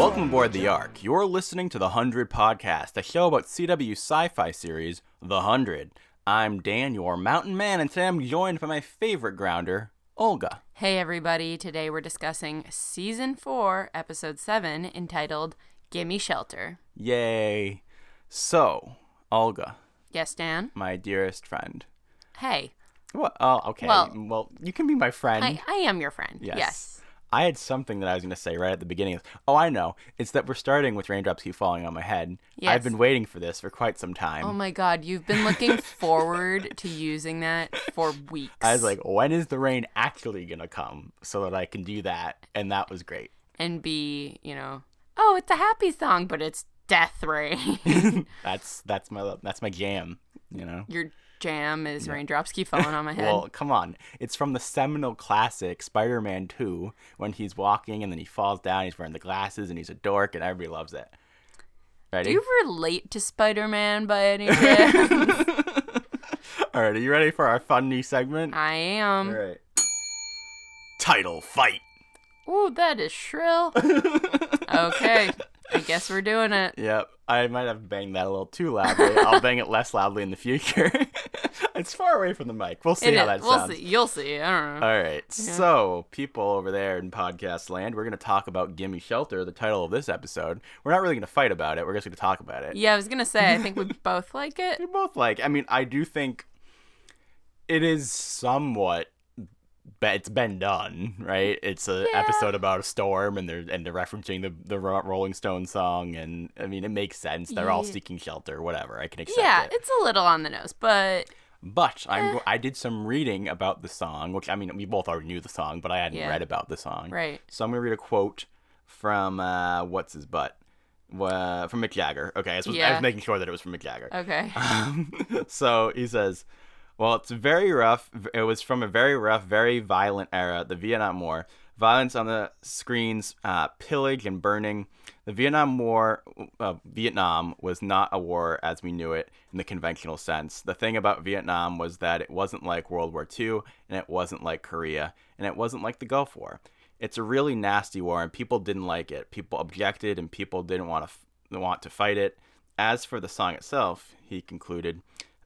Welcome aboard the Ark. You're listening to the 100 Podcast, a show about CW sci fi series, The 100. I'm Dan, your mountain man, and today I'm joined by my favorite grounder, Olga. Hey everybody, today we're discussing season 4, episode 7, entitled Gimme Shelter. Yay. So, Olga, Yes, Dan? my dearest friend. Hey, What? Oh, okay. Well- well, you can be my friend. I, I am your friend. Yes. Yes. I had something that I was going to say right at the beginning. Oh, I know. It's that we're starting with raindrops keep falling on my head. I've been waiting for this for quite some time. Oh my god, you've been looking forward to using that for weeks. I was like, when is the rain actually going to come so that I can do that? And that was great. and be, you know, oh, it's a happy song, but it's death rain. That's that's my that's my jam, you know. your jam is raindrops keep falling on my head. Well, come on. It's from the seminal classic Spider-Man 2 when he's walking and then he falls down, he's wearing the glasses and he's a dork and everybody loves it. Ready? Do you relate to Spider Man by any chance? All right, are you ready for our fun new segment? I am. All right. Title fight. Ooh, that is shrill. okay, I guess we're doing it. Yep. I might have banged that a little too loudly. I'll bang it less loudly in the future. it's far away from the mic. We'll see It how that we'll sounds. see. You'll see. I don't know. All right. So, people over there in podcast land, we're going to talk about Gimme Shelter, the title of this episode. We're not really going to fight about it. We're just going to talk about it. yeah, I was gonna say. I think we both like it. They're both like, I mean, I do think it is somewhat it's been done, right? It's an Yeah. episode about a storm, and they're and they're referencing the the Rolling Stone song, and I mean, it makes sense. They're all seeking shelter, whatever. I can accept Yeah, it. it's a little on the nose, but But I'm Eh. I did some reading about the song, which I mean we both already knew the song, but I hadn't Yeah. read about the song. Right. So I'm gonna read a quote from uh, what's his butt, uh, from Mick Jagger. Okay, I was, I was making sure that it was from Mick Jagger. okay. Um, so he says, "Well, it's very rough. It was from a very rough, very violent era, the Vietnam War. Violence on the screens, uh, pillage and burning. The Vietnam War, uh, Vietnam was not a war as we knew it in the conventional sense. The thing about Vietnam was that it wasn't like World War II, and it wasn't like Korea, and it wasn't like the Gulf War. It's a really nasty war, and people didn't like it. People objected, and people didn't want to f- want to fight it. As for the song itself, he concluded,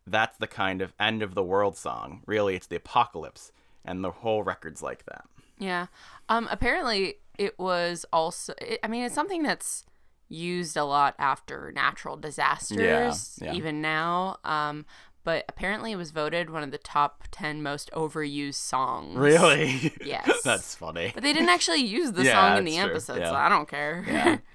that's the kind of end of the world song. Really, it's the apocalypse, and the whole record's like that. Yeah. Um. Apparently, it was also. It, I mean, it's something that's used a lot after natural disasters, yeah. even now. Um. But apparently, it was voted one of the top ten most overused songs. Really? Yes. that's funny. But they didn't actually use the Yeah, song in the true. episode, Yeah. so I don't care. Yeah.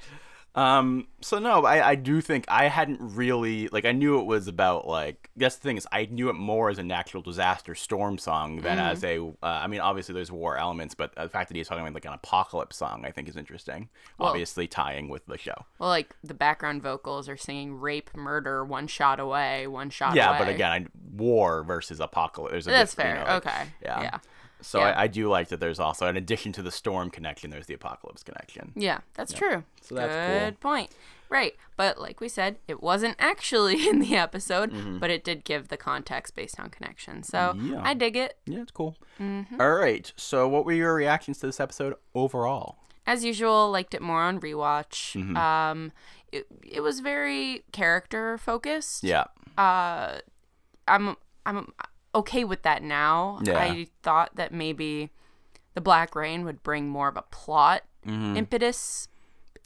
Um, so no, I, I do think I hadn't really like I knew it was about like guess the thing is I knew it more as a natural disaster storm song than Mm-hmm. as a uh, I mean obviously there's war elements but the fact that he's talking about like an apocalypse song I think is interesting Well- obviously tying with the show Well, like the background vocals are singing "rape, murder, one shot away, one shot yeah away." but again I, war versus apocalypse a that's diff- you fair. know, like, okay. yeah. Yeah. So Yeah. I, I do like that there's also in addition to the storm connection there's the apocalypse connection Yeah, that's true. So that's cool. Good point. Right. But like we said, it wasn't actually in the episode, but it did give the context based on connection. So Mm-hmm. Yeah. I dig it. yeah it's cool Mm-hmm. All right so what were your reactions to this episode overall As usual, liked it more on rewatch. Mm-hmm. Um, it, it was very character focused. yeah Uh, I'm I'm okay with that now. Yeah. I thought that maybe the Black Rain would bring more of a plot Mm-hmm. impetus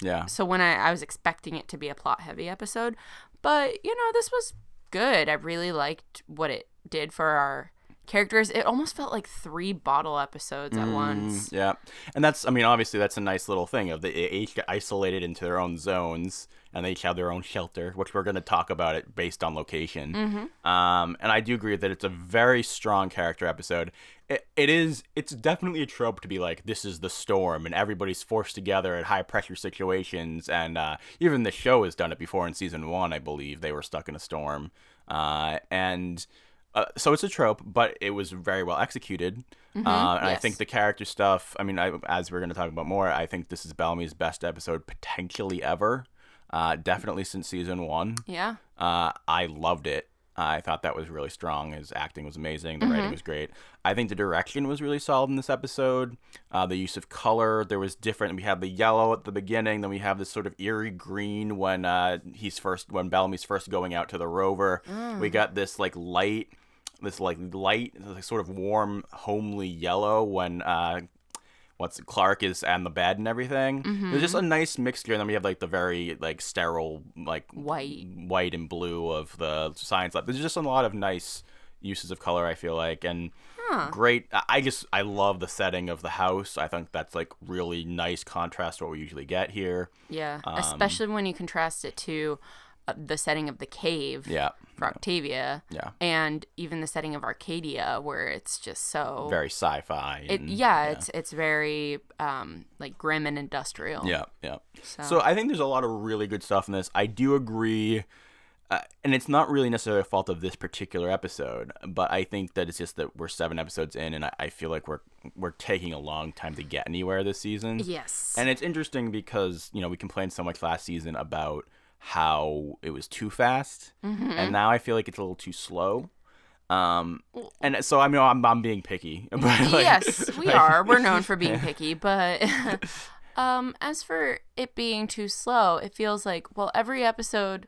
yeah so when I, I was expecting it to be a plot heavy episode but you know this was good i really liked what it did for our characters. It almost felt like three bottle episodes at once. Yeah, and that's I mean obviously that's a nice little thing of the each get isolated into their own zones and they each have their own shelter, which we're going to talk about it based on location. Um, and I do agree that it's a very strong character episode. It, it is it's definitely a trope to be like this is the storm and everybody's forced together at high pressure situations and uh, even the show has done it before in season one I believe they were stuck in a storm uh, and uh, so it's a trope, but it was very well executed. uh, and I think the character stuff. I mean, I, as we're going to talk about more, I think this is Bellamy's best episode potentially ever. Uh, definitely since season one. Yeah. Uh, I loved it. I thought that was really strong. His acting was amazing. The writing was great. I think the direction was really solid in this episode. Uh, the use of color, there was different. We had the yellow at the beginning, then we have this sort of eerie green when uh, he's first when Bellamy's first going out to the rover. We got this like light, this like light, like, sort of warm, homely yellow when uh, what's Clarke is on the bed and everything. There's just a nice mixture, and then we have like the very like sterile like White. white and blue of the science lab. There's just a lot of nice uses of color. I feel like and great. I- just I love the setting of the house. I think that's like really nice contrast to what we usually get here. Yeah. Um, Especially when you contrast it to the setting of the cave Yeah, for Octavia. Yeah. And even the setting of Arcadia, where it's just so. very sci-fi. It, and- yeah, it's it's very um like grim and industrial. Yeah, yeah. So- So. I think there's a lot of really good stuff in this. I do agree, uh, and it's not really necessarily a fault of this particular episode, but I think that it's just that we're seven episodes in, and I, I feel like we're we're taking a long time to get anywhere this season. Yes. And it's interesting because you know we complained so much last season about how it was too fast, Mm-hmm. and now I feel like it's a little too slow. Um, and so I mean I'm I'm being picky, but like, yes, we are. We're known for being picky, but um as for it being too slow, it feels like well every episode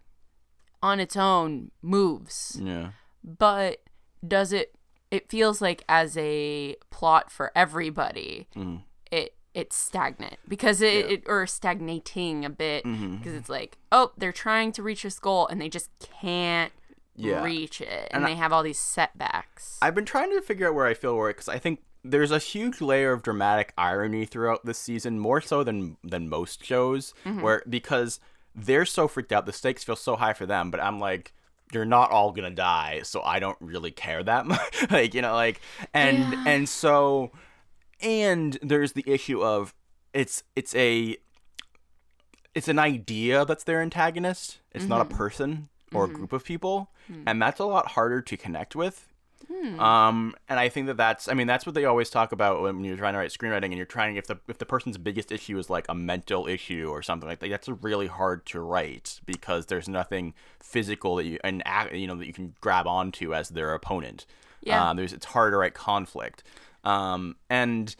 on its own moves, Yeah. but does it it feels like as a plot for everybody, Mm. It it's stagnant because it, it or stagnating a bit Mm-hmm. because it's like oh they're trying to reach this goal and they just can't Yeah. reach it and, And I- they have all these setbacks. I've been trying to figure out where I feel where because I think there's a huge layer of dramatic irony throughout this season, more so than than most shows, where because they're so freaked out, the stakes feel so high for them, but I'm like. You're not all gonna die, so I don't really care that much. like you know, like and Yeah. and so, and there's the issue of it's it's a it's an idea that's their antagonist. It's not a person or a group of people, and that's a lot harder to connect with. Um, and I think that that's, I mean, that's what they always talk about when you're trying to write screenwriting and you're trying, if the, if the person's biggest issue is like a mental issue or something like that, that's really hard to write because there's nothing physical that you, and, you know, that you can grab onto as their opponent. Yeah. Uh, there's, it's hard to write conflict. Um, and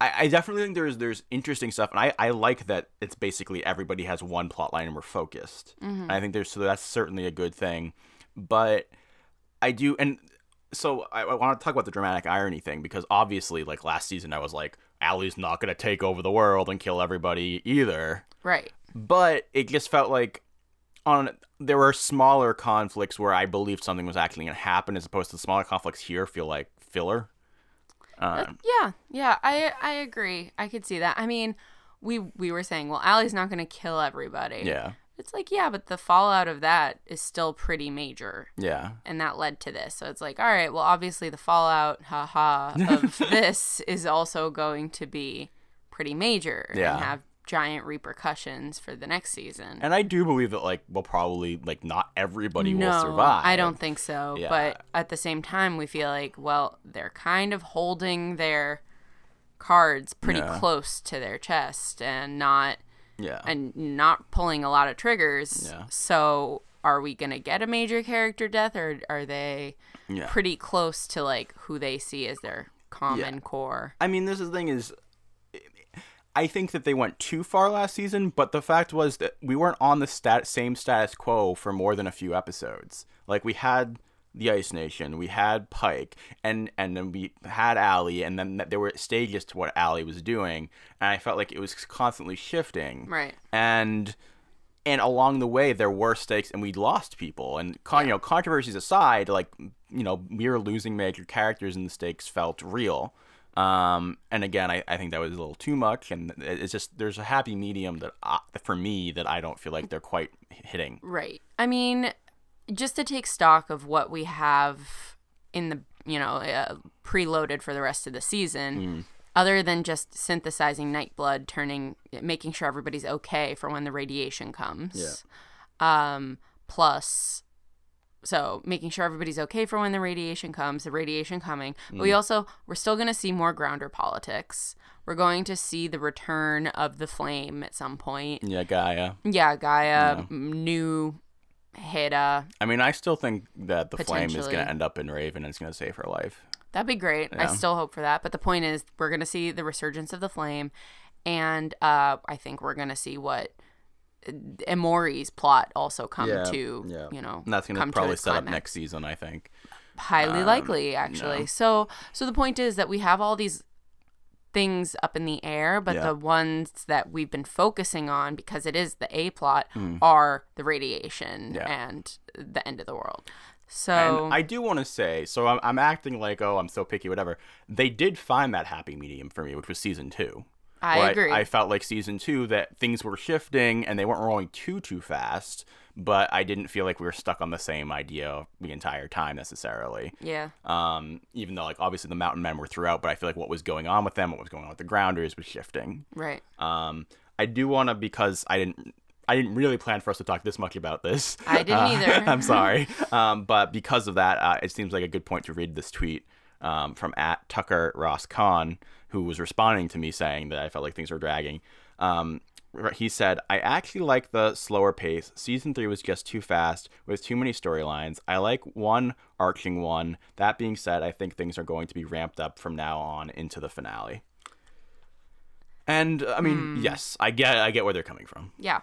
I, I definitely think there's, there's interesting stuff. And I, I like that it's basically everybody has one plot line and we're focused. And I think there's, so that's certainly a good thing. But I do, and so I, I want to talk about the dramatic irony thing because obviously, like last season, I was like, Allie's not gonna take over the world and kill everybody either. right. But it just felt like on there were smaller conflicts where I believed something was actually gonna happen, as opposed to the smaller conflicts here feel like filler. Um, Yeah, yeah, I I agree. I could see that. I mean, we we were saying, well, Allie's not going to kill everybody. yeah, It's like, yeah, but the fallout of that is still pretty major. yeah, And that led to this. So it's like, all right, well, obviously the fallout, haha, of this is also going to be pretty major Yeah. and have giant repercussions for the next season. and I do believe that like well probably like not everybody no, will survive. I don't think so. Yeah. But at the same time, we feel like, well, they're kind of holding their cards pretty Yeah. close to their chest and not Yeah, and not pulling a lot of triggers. Yeah. So are we gonna get a major character death, or are they yeah. pretty close to like who they see as their common core? I mean, this is the thing is, I think that they went too far last season, but the fact was that we weren't on the stat- same status quo for more than a few episodes. Like we had the Ice Nation, we had Pike, and and then we had Allie, and then there were stages to what Allie was doing, and I felt like it was constantly shifting. Right. And and along the way there were stakes and we lost people and con- you know controversies aside like you know we were losing major characters and the stakes felt real. Um, and again, I, I think that was a little too much, and it's just there's a happy medium that I, for me that I don't feel like they're quite hitting. Right. I mean, just to take stock of what we have in the, you know, uh, preloaded for the rest of the season, Mm. other than just synthesizing Nightblood, turning, making sure everybody's okay for when the radiation comes. Um, plus, so making sure everybody's okay for when the radiation comes, the radiation coming. But Mm. we also, we're still going to see more grounder politics. We're going to see the return of the flame at some point. Yeah, Gaia. Yeah, Gaia, m new Heda. I mean, I still think that the flame is going to end up in Raven and it's going to save her life. That'd be great. I still hope for that. But the point is, we're going to see the resurgence of the flame. And uh, I think we're going to see what Emori's plot also come Yeah, to, yeah. you know, And that's going come to probably its set up next season, I think. highly likely actually no. so so the point is that we have all these things up in the air but Yeah. the ones that we've been focusing on because it is the a plot Hmm. are the radiation Yeah. and the end of the world so And I do want to say, so I'm, I'm acting like, oh, I'm so picky, whatever. They did find that happy medium for me, which was season two. I agree. I, felt like season two that things were shifting and they weren't rolling too too fast, but I didn't feel like we were stuck on the same idea the entire time necessarily. yeah Um, even though like obviously the mountain men were throughout, but I feel like what was going on with them, what was going on with the grounders was shifting. right Um, I do want to because I didn't. I didn't really plan for us to talk this much about this. I didn't Uh, either. I'm sorry, um, but because of that, uh, it seems like a good point to read this tweet um, from at Tucker Ross Khan, who was responding to me saying that I felt like things were dragging. Um, he said, "I actually like the slower pace. Season three was just too fast with too many storylines. I like one arching one. That being said, I think things are going to be ramped up from now on into the finale." And I mean, Hmm. yes, I get I get where they're coming from. yeah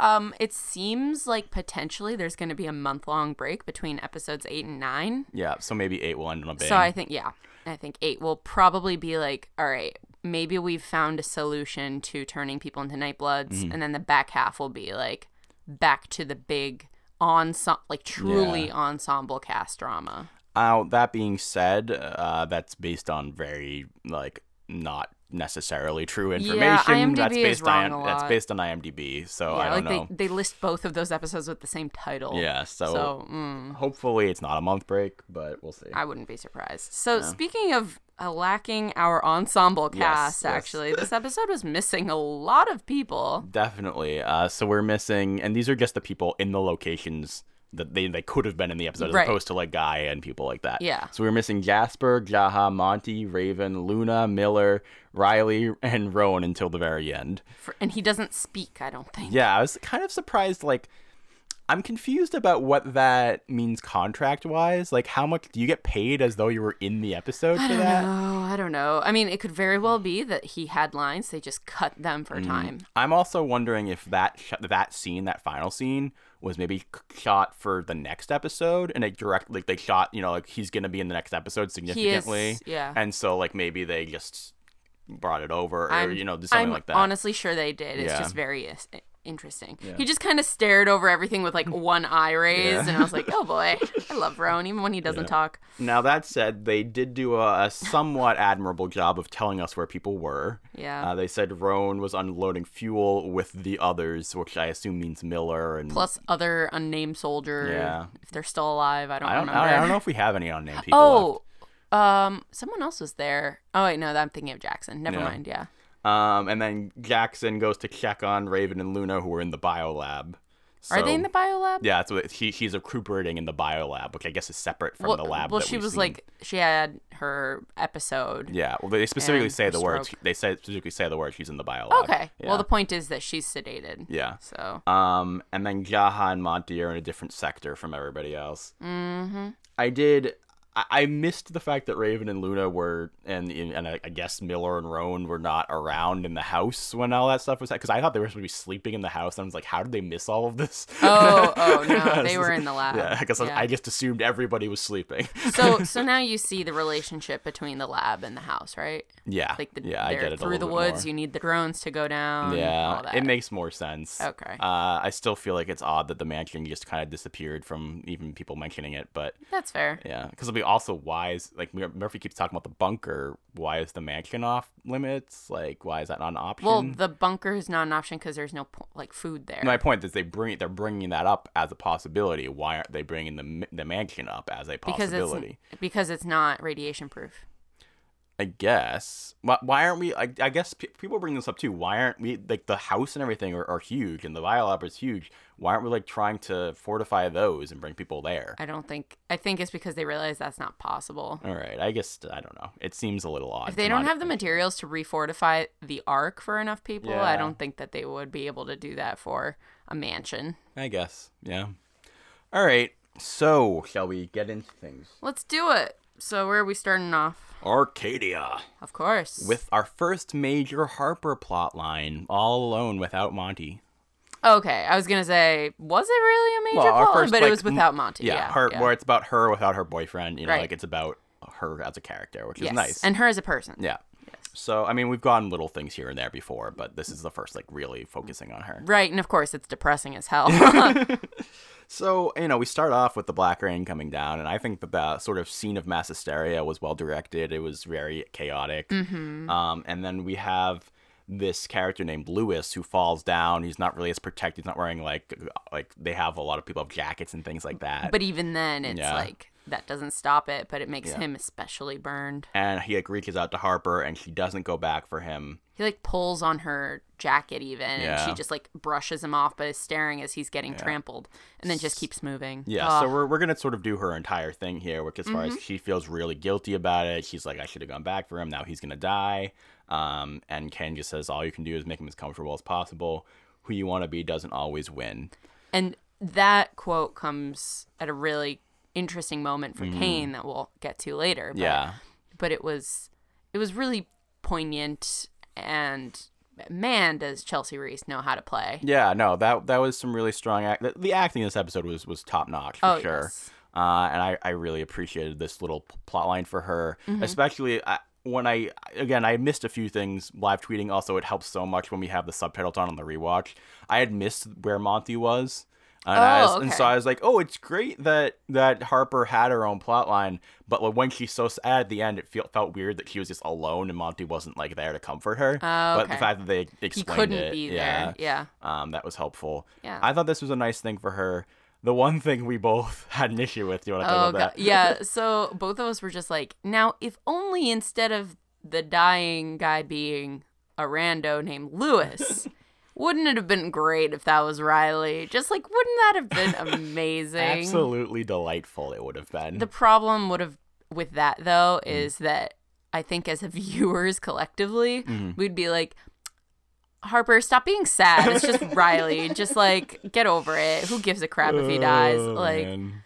um it seems like potentially there's going to be a month long break between episodes 8 and 9 Yeah, so maybe eight will end on a bang. So I think yeah, I think eight will probably be like, all right, maybe we've found a solution to turning people into nightbloods, Mm-hmm. and then the back half will be like back to the big ensemble, like truly Yeah. ensemble cast drama. Uh, that being said, uh, that's based on very like not necessarily true information. IMDb that's is based wrong on a that's based on IMDb. So I don't like know. they they list both of those episodes with the same title. yeah, so, So mm, hopefully it's not a month break, but we'll see. I wouldn't be surprised. So speaking of uh, lacking our ensemble cast, yes. actually, this episode was missing a lot of people. Definitely. Uh, so we're missing, and these are just the people in the locations that they, they could have been in the episode, as Right. opposed to like Gaia and people like that. Yeah. So we were missing Jasper, Jaha, Monty, Raven, Luna, Miller, Riley, and Roan until the very end. For, and he doesn't speak, I don't think. Yeah, I was kind of surprised. Like, I'm confused about what that means contract wise. Like, how much do you get paid as though you were in the episode I for that? No, I don't know. I mean, it could very well be that he had lines; they just cut them for mm-hmm. time. I'm also wondering if that sh- that scene, that final scene, was maybe shot for the next episode, and it direct like they shot, you know, like he's gonna be in the next episode significantly, yeah. and so like maybe they just brought it over, or I'm, you know, something I'm like that. honestly sure they did. It's Yeah. just very uh, interesting. He just kind of stared over everything with like one eye raised, and I was like, "Oh boy, I love Roan, even when he doesn't talk." Now that said, they did do a, a somewhat admirable job of telling us where people were. Yeah. Uh, they said Roan was unloading fuel with the others, which I assume means Miller and Plus, other unnamed soldier. Yeah. If they're still alive, I don't, I don't, remember. I don't know if we have any unnamed people. left. Oh, um, someone else was there. Oh wait, no, I'm thinking of Jackson. Never Yeah. mind. Yeah. Um, and then Jackson goes to check on Raven and Luna, who are in the biolab. Are they in the biolab? Yeah, that's what he, she's recuperating in the biolab, which I guess is separate from Well, the lab. well she was seen. like she had her episode. yeah. Well, they specifically say the words. They say specifically say the word. She's in the biolab. Okay. Yeah. Well, the point is that she's sedated. yeah. So Um, and then Jaha and Monty are in a different sector from everybody else. Mm-hmm. I did. I, I missed the fact that Raven and Luna were, and and I I guess Miller and Roan were not around in the house when all that stuff was because I thought they were supposed to be sleeping in the house. And I was like, how did they miss all of this? Oh, oh no, they were in the lab. Yeah, because Yeah. I just assumed everybody was sleeping. So so now you see the relationship between the lab and the house, right? yeah, Like the yeah, I get it. through the woods. more. You need the drones to go down. Yeah, all that. it makes more sense. Okay. Uh, I still feel like it's odd that the mansion just kind of disappeared from even people mentioning it, but That's fair. yeah, because it'll be also why is like Murphy keeps talking about the bunker. Why is the mansion off limits? Like, why is that not an option? Well, the bunker is not an option because there's no like food there. My point is they bring they're bringing that up as a possibility. Why aren't they bringing the the mansion up as a possibility? because it's because it's not radiation proof. I guess. Why, why aren't we? I, I guess pe- people bring this up too. Why aren't we like the house and everything are, are huge and the biolab is huge? Why aren't we like trying to fortify those and bring people there? I don't think. I think it's because they realize that's not possible. All right, I guess I don't know. It seems a little odd. If they don't have the materials to refortify the ark for enough people, I don't think that they would be able to do that for a mansion. I guess. Yeah. All right. So shall we get into things? Let's do it. So where are we starting off? Arcadia. Of course. with our first major Harper plot line, all alone without Monty. Okay, I was gonna say, was it really a major our plot line? But like, it was without Monty. Yeah, Yeah, her. yeah. Where it's about her without her boyfriend. You know, Right. like it's about her as a character, which is yes. nice. and her as a person. yeah. So I mean, we've gotten little things here and there before, but this is the first like really focusing on her. Right, and of course it's depressing as hell. So you know, we start off with the black rain coming down, and I think that the sort of scene of mass hysteria was well directed. It was very chaotic. Mm-hmm. Um, and then we have this character named Lewis who falls down. He's not really as protected. He's not wearing like like they have a lot of people have jackets and things like that. but even then, it's Yeah. like that doesn't stop it, but it makes Yeah. him especially burned. and he like reaches out to Harper, and she doesn't go back for him. He like pulls on her jacket even, and she just like brushes him off, but is staring as he's getting trampled, and then just keeps moving. Yeah, Ugh. so we're, we're gonna sort of do her entire thing here, which as far Mm-hmm. as she feels really guilty about it, she's like, I should have gone back for him. Now he's gonna die. Um, and Kane just says, all you can do is make him as comfortable as possible. Who you want to be doesn't always win. And that quote comes at a really interesting moment for Kane that we'll get to later. But. Yeah, But it was it was really poignant and man does Chelsey Reist know how to play. yeah, no, that that was some really strong act. The, the acting in this episode was was top notch for Oh, sure. yes. Uh, and I, I really appreciated this little plot line for her, Mm-hmm. especially uh, when I again I missed a few things live tweeting. Also, it helps so much when we have the subtitles on on the rewatch. I had missed where Monty was. And, I Oh, was, and so. I was like, "Oh, it's great that that Harper had her own plot line, but like, when she's so sad at the end, it feel, felt weird that she was just alone and Monty wasn't like there to comfort her. Oh, okay. But the fact that they He explained couldn't it, be yeah, there. Yeah. um, that was helpful. Yeah. I thought this was a nice thing for her. The one thing we both had an issue with. Do you want to talk Oh about god. that? Yeah, so both of us were just like, now if only instead of the dying guy being a rando named Lewis, wouldn't it have been great if that was Riley? Just like wouldn't that have been amazing? Absolutely delightful. It would have been. The problem would have with that though Mm. is that I think as viewers collectively, Mm-hmm. we'd be like Harper, stop being sad. It's just Riley. Just like get over it. Who gives a crap if he dies? Oh, Like man.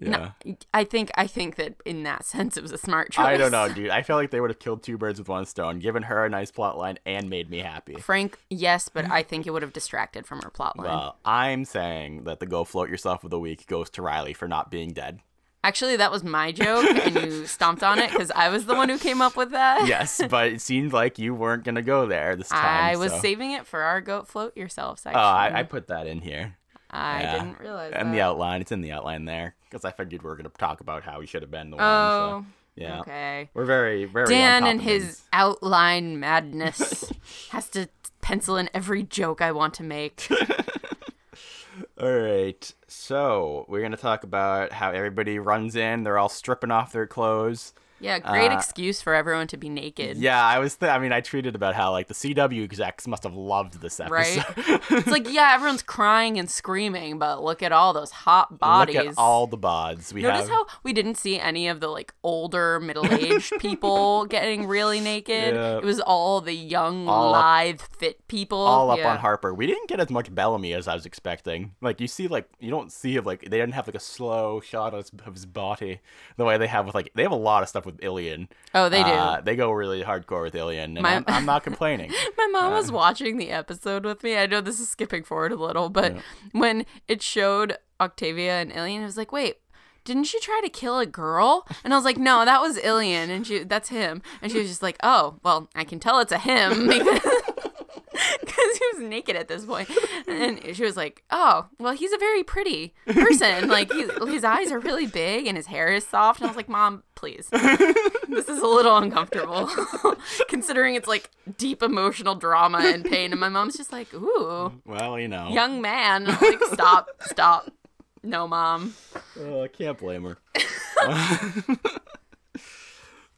Yeah. I think I think that in that sense it was a smart choice. I don't know, dude. I feel like they would have killed two birds with one stone, given her a nice plot line and made me happy. Frank, yes, but I think it would have distracted from her plotline. Well, I'm saying that the go float yourself of the week goes to Riley for not being dead. Actually, that was my joke, and you stomped on it because I was the one who came up with that. Yes, but it seemed like you weren't gonna go there this time. I was so- saving it for our goat float yourself section. Oh, I, I put that in here. I yeah. didn't realize In that. the outline, it's in the outline there because I figured we were gonna talk about how he should have been the one. Oh, so, yeah. okay. We're very, very. Dan and his things. outline madness has to pencil in every joke I want to make. All right, so we're gonna talk about how everybody runs in. They're all stripping off their clothes, Yeah, great Uh, excuse for everyone to be naked. Yeah, I was. Th- I mean, I tweeted about how like the CW execs must have loved this episode. Right? it's like, yeah, everyone's crying and screaming, but look at all those hot bodies. Look at all the bods we Notice have. how we didn't see any of the like older middle-aged people getting really naked. Yeah. It was all the young, All up- fit people. all up Yeah. on Harper. We didn't get as much Bellamy as I was expecting. Like you see, like you don't see like they didn't have like a slow shot of his body the way they have with like they have a lot of stuff with Ilian. Oh, they do. Uh, they go really hardcore with Ilian, and My- I'm, I'm not complaining. My mom was watching the episode with me. I know this is skipping forward a little, but when it showed Octavia and Ilian, it was like, wait, didn't she try to kill a girl? And I was like, no, that was Ilian, and she that's him. And she was just like, oh, well, I can tell it's a him because. Because he was naked at this point, and she was like, "Oh, well, he's a very pretty person. Like, he, his eyes are really big, and his hair is soft." And I was like, "Mom, please, this is a little uncomfortable, considering it's like deep emotional drama and pain." And my mom's just like, "Ooh, well, you know, young man." Like, "Stop, stop, no, mom." Oh, I can't blame her.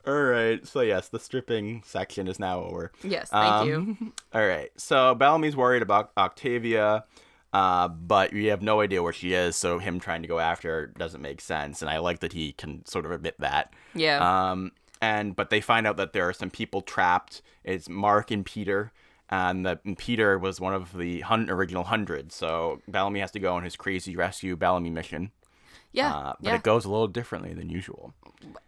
All right. So yes, the stripping section is now over. Yes, thank you. Um, All right. So Bellamy's worried about Octavia, uh, but we have no idea where she is. So him trying to go after her doesn't make sense. And I like that he can sort of admit that. Yeah, Um, and but they find out that there are some people trapped. It's Mark and Peter. And that Peter was one of the hun- original hundred, so Bellamy has to go on his crazy rescue Bellamy mission. yeah, Uh, but yeah. it goes a little differently than usual.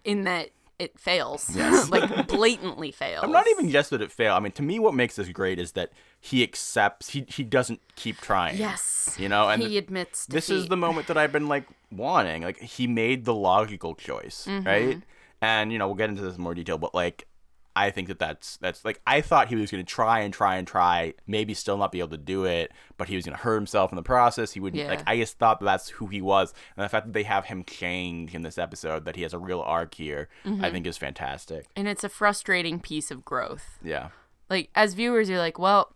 In that it fails, Yes. like blatantly fails. I'm not even just that it failed. I mean, to me, what makes this great is that he accepts. He he doesn't keep trying. Yes, You know, and he admits. this is the moment that I've been like wanting. Like he made the logical choice, Mm-hmm. right? And you know, we'll get into this in more detail, but like. I think that that's that's like I thought he was going to try and try and try, maybe still not be able to do it, but he was going to hurt himself in the process. He wouldn't Yeah. like. I just thought that that's who he was, and the fact that they have him change in this episode, that he has a real arc here, Mm-hmm. I think is fantastic. and it's a frustrating piece of growth. Yeah, like as viewers you're like well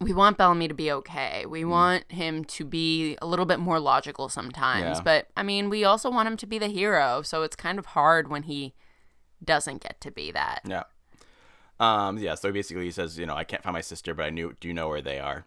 we want Bellamy to be okay. We Mm. want him to be a little bit more logical sometimes. Yeah. But I mean, we also want him to be the hero. So it's kind of hard when he doesn't get to be that. Yeah. Um, yeah, so basically he says, you know, I can't find my sister, but I knew do you know where they are.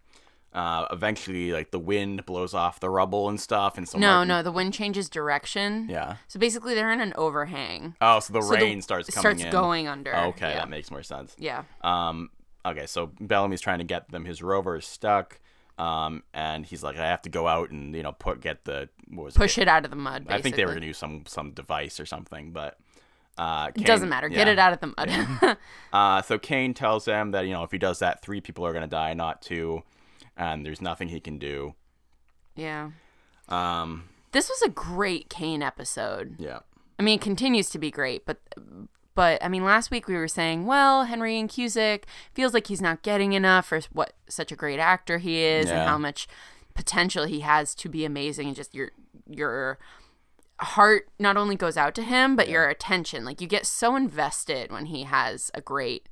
Uh, eventually like the wind blows off the rubble and stuff and so No, Mark- no, the wind changes direction. Yeah. So basically they're in an overhang. Oh, so the So the- rain starts it coming starts in. going under. Okay, Yeah. that makes more sense. Yeah. Um, okay, so Bellamy's trying to get them. His rover is stuck. Um, and he's like, I have to go out and you know put get the what was Push it out of the mud. Basically. I think they were gonna use some some device or something, but uh, It Kane- doesn't matter. Get it out of the mud. Uh, so Kane tells him that you know if he does that, three people are gonna die, not two, and there's nothing he can do. yeah. Um, This was a great Kane episode. yeah, I mean, it continues to be great, but but I mean, last week we were saying, well, Henry Ian Cusick feels like he's not getting enough for what such a great actor he is, Yeah. and how much potential he has to be amazing, and just your your heart not only goes out to him, but your attention, like you get so invested when he has a great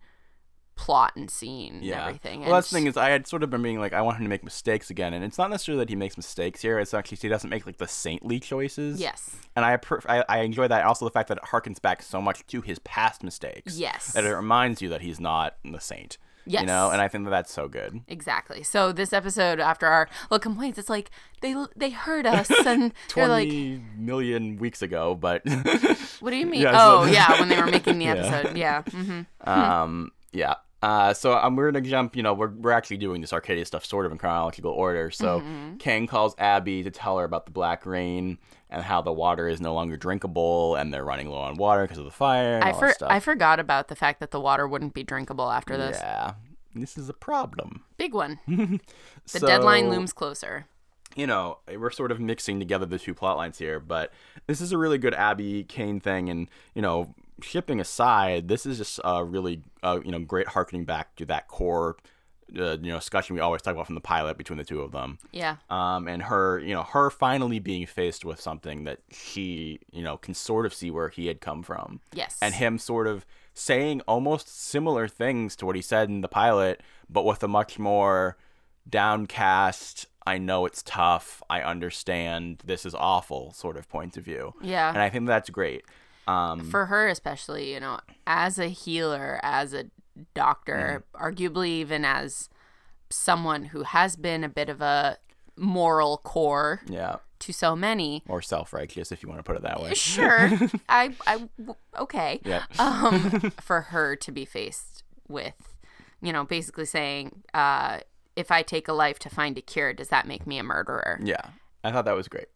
plot and scene yeah. and everything. Well, that's the and- thing is, I had sort of been being like, I want him to make mistakes again, and it's not necessarily that he makes mistakes here. It's actually he doesn't make like the saintly choices. Yes. and I, I I enjoy that. Also, the fact that it harkens back so much to his past mistakes. Yes. that it reminds you that he's not the saint. You know, and I think that that's so good. Exactly. So this episode, after our little complaints, it's like they they heard us and they're Twenty like, million weeks ago, but "What do you mean?" Yeah, so- oh, yeah, when they were making the Yeah. episode. Yeah. hmm um, yeah. Uh, so um, we're gonna jump. You know, we're we're actually doing this Arcadia stuff sort of in chronological order. So Mm-hmm. Kane calls Abby to tell her about the black rain and how the water is no longer drinkable, and they're running low on water because of the fire. And I all for. I forgot about the fact that the water wouldn't be drinkable after this. Yeah, this is a problem. Big one. The deadline looms closer. you know, we're sort of mixing together the two plot lines here, but this is a really good Abby Kane thing, and you know, shipping aside, this is just a really, uh, you know, great harkening back to that core, uh, you know, discussion we always talk about from the pilot between the two of them. Yeah. Um, and her, you know, her finally being faced with something that she, you know, can sort of see where he had come from Yes. and him sort of saying almost similar things to what he said in the pilot, but with a much more downcast, I know it's tough, I understand, this is awful sort of point of view. Yeah. And I think that's great. Um, for her especially you know as a healer as a doctor Mm-hmm. arguably even as someone who has been a bit of a moral core yeah, to so many or self-righteous if you want to put it that way. sure i i okay Yeah. um for her to be faced with you know basically saying uh if i take a life to find a cure does that make me a murderer Yeah, I thought that was great.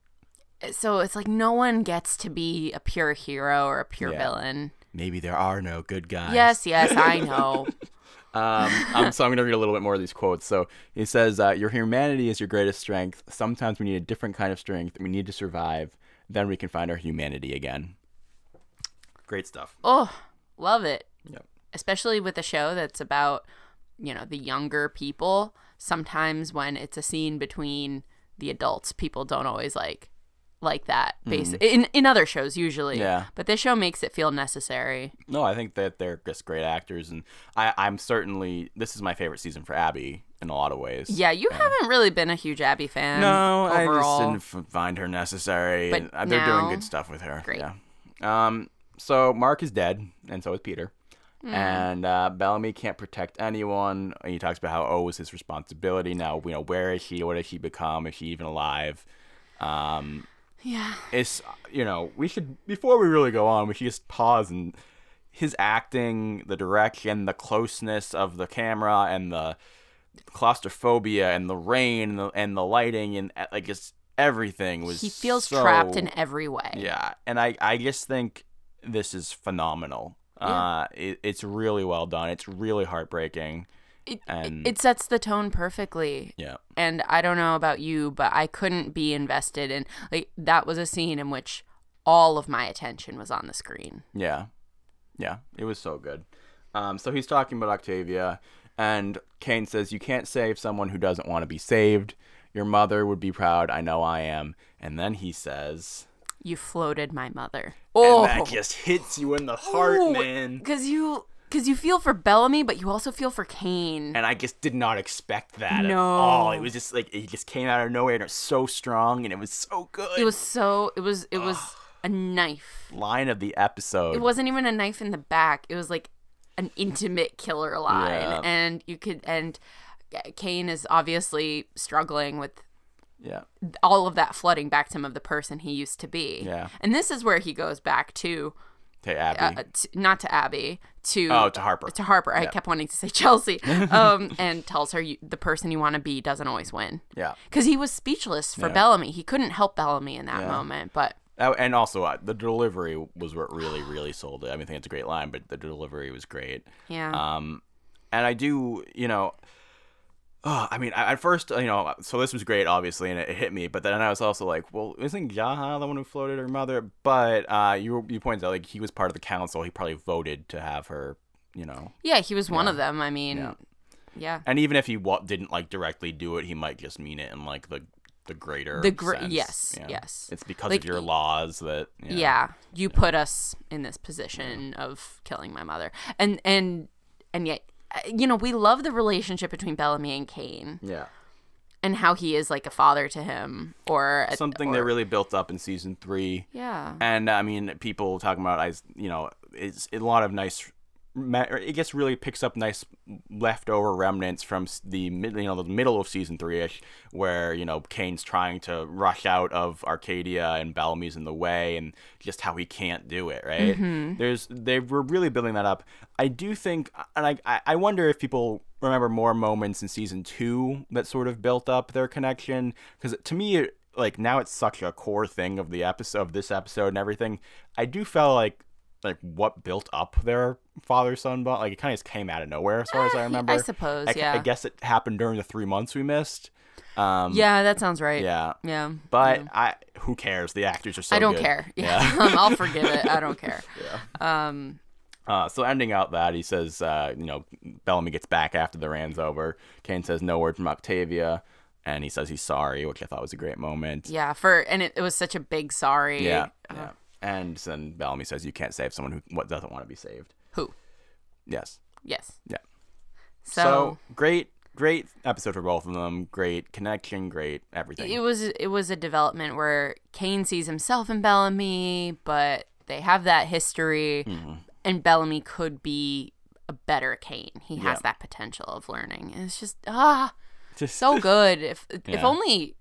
so it's like no one gets to be a pure hero or a pure Yeah. villain Maybe there are no good guys. yes yes i know Um, um, so I'm going to read a little bit more of these quotes. So he says, uh, "Your humanity is your greatest strength. Sometimes we need a different kind of strength. We need to survive. Then we can find our humanity again." Great stuff. Oh, love it. Yep. Especially with a show that's about, you know, the younger people. Sometimes when it's a scene between the adults, people don't always like like that. Basi- in in other shows usually. Mm-hmm. Yeah. But this show makes it feel necessary. No, I think that they're just great actors, and I, I'm certainly this is my favorite season for Abby in a lot of ways. Yeah, you haven't really been a huge Abby fan. No, I just didn't find her necessary. But and, uh, they're doing good stuff with her. Great. Yeah. Um. So Mark is dead, and so is Peter. Hmm. And uh, Bellamy can't protect anyone. He talks about how O is his responsibility now. You know, where is she? What has she become? Is she even alive? Um, Yeah. it's you know we should before we really go on we should just pause and his acting the direction the closeness of the camera and the claustrophobia and the rain and the, and the lighting and uh, like just everything was He feels so- trapped in every way. yeah. And i i just think this is phenomenal. Uh it, it's really well done. It's really heartbreaking It, and it sets the tone perfectly. yeah and I don't know about you, but I couldn't be invested in like that was a scene in which all of my attention was on the screen. Yeah. Yeah. It was so good. Um, so he's talking about Octavia, and Kane says, You can't save someone who doesn't want to be saved. Your mother would be proud. I know I am. And then he says, You floated my mother. and Oh, that just hits you in the heart, man. because you because you feel for Bellamy, but you also feel for Kane. And I just did not expect that at No. all. It was just like, it just came out of nowhere, and it was so strong, and it was so good. It was so it was it was a knife. line of the episode. It wasn't even a knife in the back. It was like an intimate killer line, Yeah. and you could and Kane is obviously struggling with yeah. all of that flooding back to him of the person he used to be. Yeah. And this is where he goes back to, To Abby. uh, t not to Abby, to oh, to Harper. to Harper. I Yeah. kept wanting to say Chelsea, um, and tells her you, the person you want to be doesn't always win. yeah. Because he was speechless for Yeah. Bellamy. He couldn't help Bellamy in that Yeah. moment. But Oh, and also uh, the delivery was what really, really sold it. I mean, I think it's a great line, but the delivery was great. yeah, Um, and I do, you know, oh, I mean, I, at first, you know, so this was great, obviously, and it, it hit me. But then I was also like, well, isn't Jaha the one who floated her mother? But uh, you you pointed out like he was part of the council. He probably voted to have her, you know. yeah, he was one yeah. of them. I mean, Yeah. yeah, And even if he wa- didn't like directly do it, he might just mean it in like the the greater The gr- sense, yes, yeah. yes. It's because Like, of your laws that yeah, you put us in this position of killing my mother, and and and yet. Uh, You know, we love the relationship between Bellamy and Kane. yeah. and how he is like a father to him or a- something or, that really built up in season three. yeah And I mean, people talking about, I, you know, it's a lot of nice. It gets really picks up nice leftover remnants from the mid- you know the middle of season three ish, where you know Kane's trying to rush out of Arcadia and Bellamy's in the way, and just how he can't do it. Right? Mm-hmm. There's they were really building that up. I do think, and I I- I wonder if people remember more moments in season two that sort of built up their connection because to me it, like now it's such a core thing of the episode of this episode and everything i do feel like like what built up their father son bond like it kind of just came out of nowhere as far as i remember I suppose, I, yeah. I guess it happened during the three months we missed. Um yeah that sounds right. yeah. Yeah but i who cares? The actors are so i don't good. care. Yeah, i'll forgive it. I don't care. Yeah. um Uh, so ending out that he says, uh, you know, Bellamy gets back after the ran's over. Kane says no word from Octavia, and he says he's sorry, which I thought was a great moment. yeah for and it, it was such a big sorry. Yeah, yeah. And then Bellamy says you can't save someone who what doesn't want to be saved. who Yes. yes Yeah. so, So, great, great episode for both of them. Great connection. Great everything. it was it was a development where Kane sees himself in Bellamy, but they have that history, Mm-hmm. and Bellamy could be a better Kane. He has Yeah. that potential of learning. And it's just ah, Just so good. If if only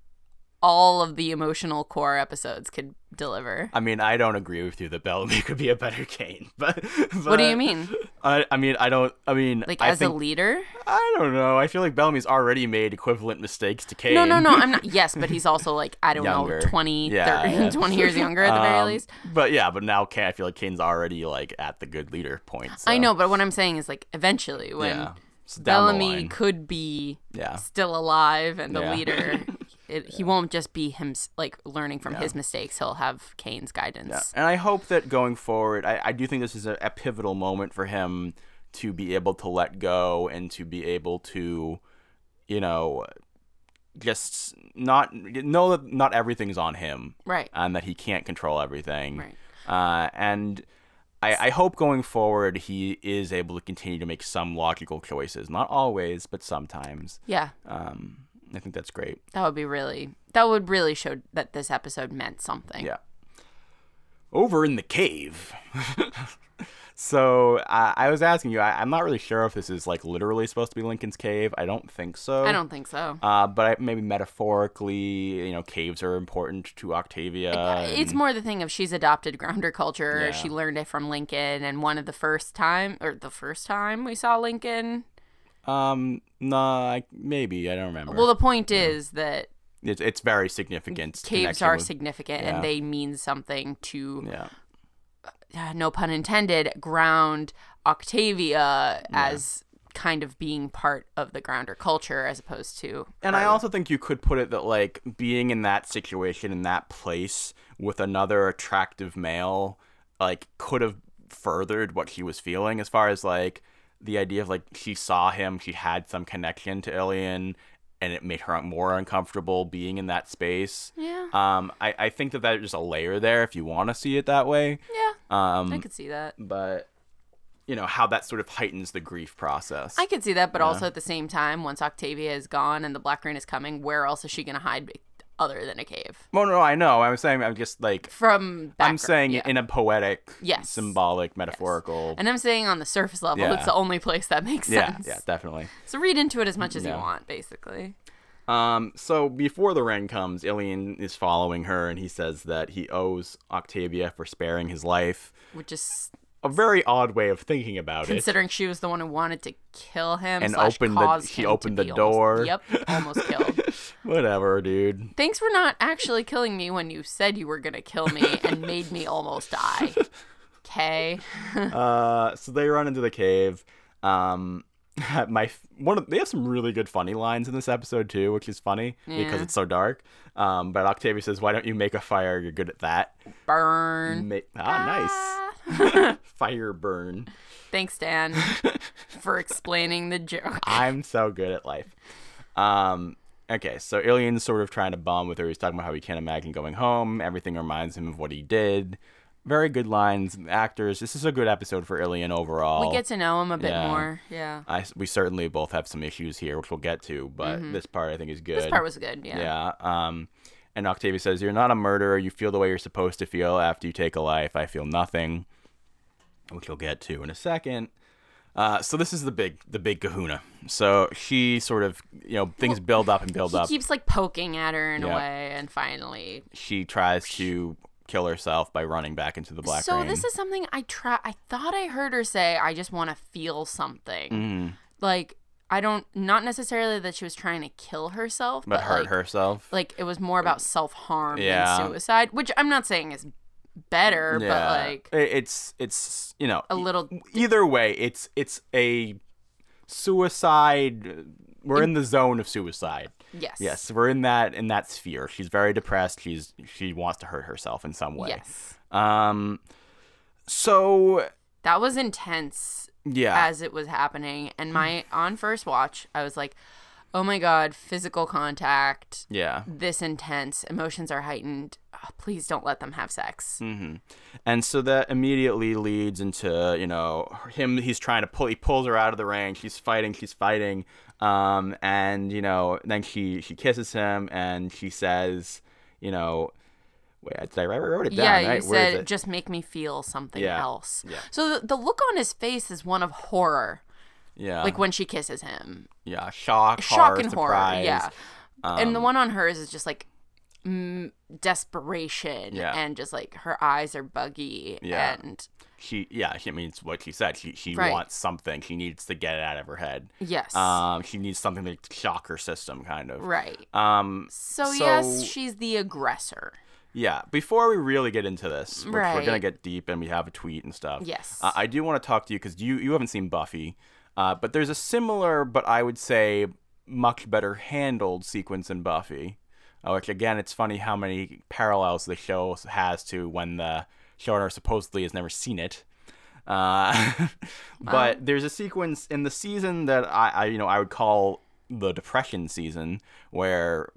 all of the emotional core episodes could deliver. I mean, I don't agree with you that Bellamy could be a better Kane, but, What do you mean? I, I mean, I don't. I mean, Like I as think, a leader? I don't know. I feel like Bellamy's already made equivalent mistakes to Kane. No, no, no. I'm not. Yes, but he's also like I don't Younger. know, 20, Yeah, 30, yeah. 20 years younger at the very Um, least. But yeah, but now Kane, I feel like Kane's already like at the good leader point. I know, but what I'm saying is like eventually when Yeah. So Bellamy could be Yeah. still alive and the Yeah. leader, it, he won't just be him like learning from his mistakes. He'll have Kane's guidance. Yeah. And I hope that going forward, I, I do think this is a, a pivotal moment for him to be able to let go and to be able to, you know, just not know that not everything's on him. Right. And that he can't control everything. Right. Uh, and I, I hope going forward he is able to continue to make some logical choices. Not always, but sometimes. Yeah, Um, I think that's great. that would be really that would really show that this episode meant something. Yeah. Over in the cave. so I I was asking you. I, I'm not really sure if this is like literally supposed to be Lincoln's cave. I don't think so. I don't think so. Uh, but I, maybe metaphorically, you know, caves are important to Octavia. it's and- more the thing of she's adopted grounder culture. Yeah. She learned it from Lincoln, and one of the first time or the first time we saw Lincoln. Um, nah, I, maybe I don't remember. Well, the point is that it's it's very significant. caves are with- significant Yeah. and they mean something to Yeah. uh, no pun intended, ground Octavia as kind of being part of the grounder culture as opposed to. And I also think you could put it that like being in that situation in that place with another attractive male like could have furthered what she was feeling as far as like the idea of like she saw him, she had some connection to Ilian and it made her more uncomfortable being in that space. Yeah. Um I, I think that there's a layer there if you want to see it that way. Yeah. Um I could see that. but you know how that sort of heightens the grief process. I could see that, but also at the same time, once Octavia is gone and the Black Rain is coming, where else is she going to hide other than a cave? well, no, I know. I'm saying I'm just like From I'm saying yeah. in a poetic, Yes. symbolic, metaphorical. and I'm saying on the surface level, Yeah. it's the only place that makes yeah, sense. yeah, definitely. So read into it as much as you want, basically. Um, so before the rain comes, Ilian is following her, and he says that he owes Octavia for sparing his life. Which is A very odd way of thinking about it. considering she was the one who wanted to kill him And opened the- she opened the be almost- door. yep, almost killed. Whatever, dude. Thanks for not actually killing me when you said you were gonna kill me and made me almost die. Okay. Uh, so they run into the cave. Um, my one of they have some really good funny lines in this episode too, which is funny because it's so dark. Um, but Octavia says, "Why don't you make a fire? You're good at that." Burn. Ma- ah, nice. Fire burn. Thanks, Dan, for explaining the joke. I'm so good at life. Um, okay, so Ilian's sort of trying to bond with her. He's talking about how he can't imagine going home. Everything reminds him of what he did. Very good lines, actors. This is a good episode for Ilian overall. We get to know him a bit Yeah. more. Yeah. I, we certainly both have some issues here, which we'll get to, but this part I think is good. Mm-hmm. This part was good. Yeah. Yeah. Um, and Octavia says, You're not a murderer. You feel the way you're supposed to feel after you take a life. I feel nothing, which we'll get to in a second. Uh, so this is the big, the big Kahuna. So she sort of, you know, things build up and build He up. keeps like poking at her in Yeah. a way, and finally. She tries to kill herself by running back into the black so rain. this is something I try. I thought I heard her say, "I just want to feel something." Mm-hmm. Like I don't, not necessarily that she was trying to kill herself, but but, hurt like, herself. Like it was more about self harm Yeah. than suicide, which I'm not saying is better, but like it's it's you know a little. either way, it's it's a suicide. We're in the zone of suicide. Yes. Yes, we're in that in that sphere. She's very depressed. She's she wants to hurt herself in some way. Yes. Um. So That was intense yeah, as it was happening, and my on first watch, I was like, "Oh my god, physical contact." yeah. This intense, emotions are heightened. Ah, please don't let them have sex. Mm. And so that immediately leads into you know him. He's trying to pull. He pulls her out of the ring. She's fighting. She's fighting. Um. And you know then she she kisses him and she says, you know, Wait, I, wrote it down. yeah, you right? Said just make me feel something Yeah. else. Yeah. So the, the look on his face is one of horror, yeah, like when she kisses him. yeah, shock, Shock horror, and horror, surprise. yeah. and the Um, one on hers is just like mm, desperation Yeah. and just like her eyes are buggy Yeah. and she yeah she I mean what she said she she Right. wants something she needs to get it out of her head yes um she needs something to shock her system kind of right um so, So- yes she's the aggressor yeah before we really get into this which we're gonna get deep and we have a tweet and stuff Yes. uh, i do want to talk to you because you you haven't seen buffy uh but there's a similar but i would say much better handled sequence in buffy uh, which again it's funny how many parallels the show has to when the showrunner supposedly has never seen it uh, but there's a sequence in the season that I, I, you know, I would call the depression season, where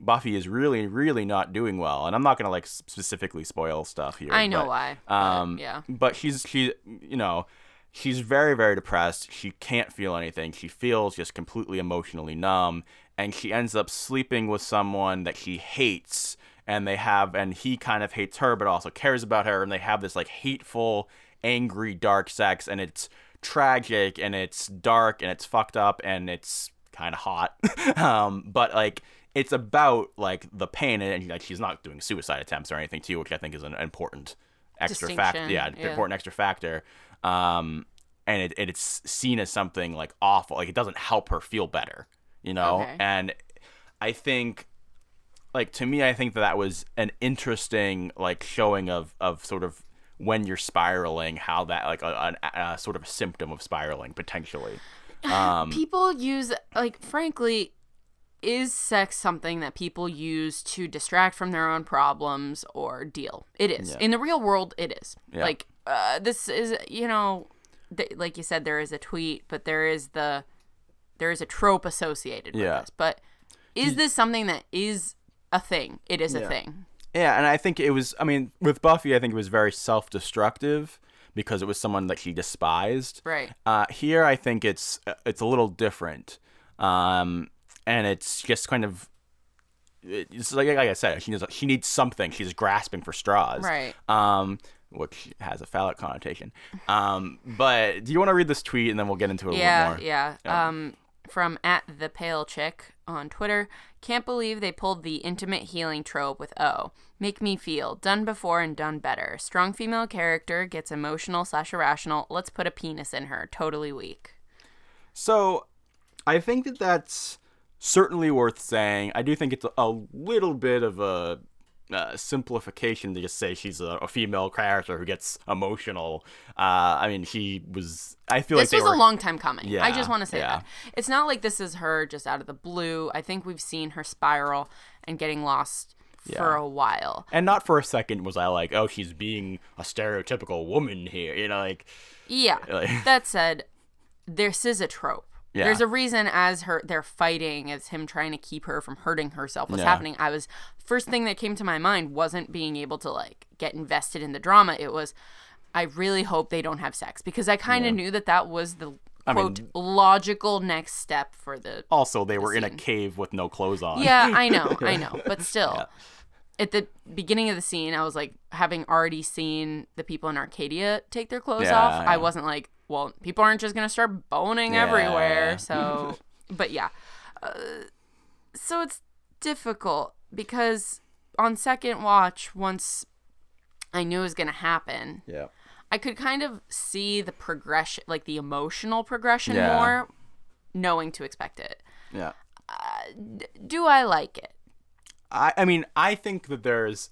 Buffy is really, really not doing well. And I'm not gonna like specifically spoil stuff here. I know but, why, but, Um, yeah. But she's she, you know, she's very, very depressed. She can't feel anything. She feels just completely emotionally numb, and she ends up sleeping with someone that she hates. And they have, and he kind of hates her, but also cares about her, and they have this like hateful, angry, dark sex, and it's tragic, and it's dark, and it's fucked up, and it's kind of hot. um, but like it's about like the pain, and like she's not doing suicide attempts or anything too, which I think is an important extra factor. Yeah, yeah. important extra factor. Um, and it, it's seen as something like awful. Like it doesn't help her feel better, you know. Okay. And I think, like to me, I think that that was an interesting like showing of of sort of when you're spiraling, how that like a, a, a sort of symptom of spiraling potentially. Um, people use like frankly is sex something that people use to distract from their own problems or deal it is Yeah. in the real world it is Yeah. like uh, this is you know th- like you said there is a tweet but there is the there is a trope associated with Yeah. this but is this something that is a thing it is a thing Yeah, and I think it was. I mean, with Buffy, I think it was very self-destructive because it was someone that she despised. right Uh, here, I think it's it's a little different, um, and it's just kind of. It's like, like I said, she needs she needs something. She's grasping for straws, Right. Um, which has a phallic connotation. Um, but do you want to read this tweet and then we'll get into it a yeah, little more? yeah. Um, from at the pale chick on Twitter. Can't believe they pulled the intimate healing trope with O. Make me feel done before and done better. Strong female character gets emotional slash irrational. Let's put a penis in her. Totally weak. So, I think that that's certainly worth saying. I do think it's a, little bit of a uh, simplification to just say she's a, a female character who gets emotional. Uh, I mean, she was. I feel This like was were. a long time coming. Yeah, I just want to say yeah. that. It's not like this is her just out of the blue. I think we've seen her spiral and getting lost for a while. and not for a second was I like, oh, she's being a stereotypical woman here. You know, like. Yeah. Like- that said, this is a trope. Yeah. There's a reason as her they're fighting as him trying to keep her from hurting herself was Yeah. happening. I was first thing that came to my mind wasn't being able to like get invested in the drama. It was I really hope they don't have sex because I kind of knew that that was the I mean- quote logical next step for the Also, they were in a cave with no clothes on. Yeah, I know, I know, but still. At the beginning of the scene, I was like, having already seen the people in Arcadia take their clothes Yeah, off, yeah. I wasn't like, well, people aren't just gonna start boning Yeah, everywhere. So, but yeah, uh, so it's difficult because on second watch, once I knew it was gonna happen, Yeah. I could kind of see the progression, like the emotional progression Yeah. more, knowing to expect it. Yeah. Do I like it? I, I mean, I think that there's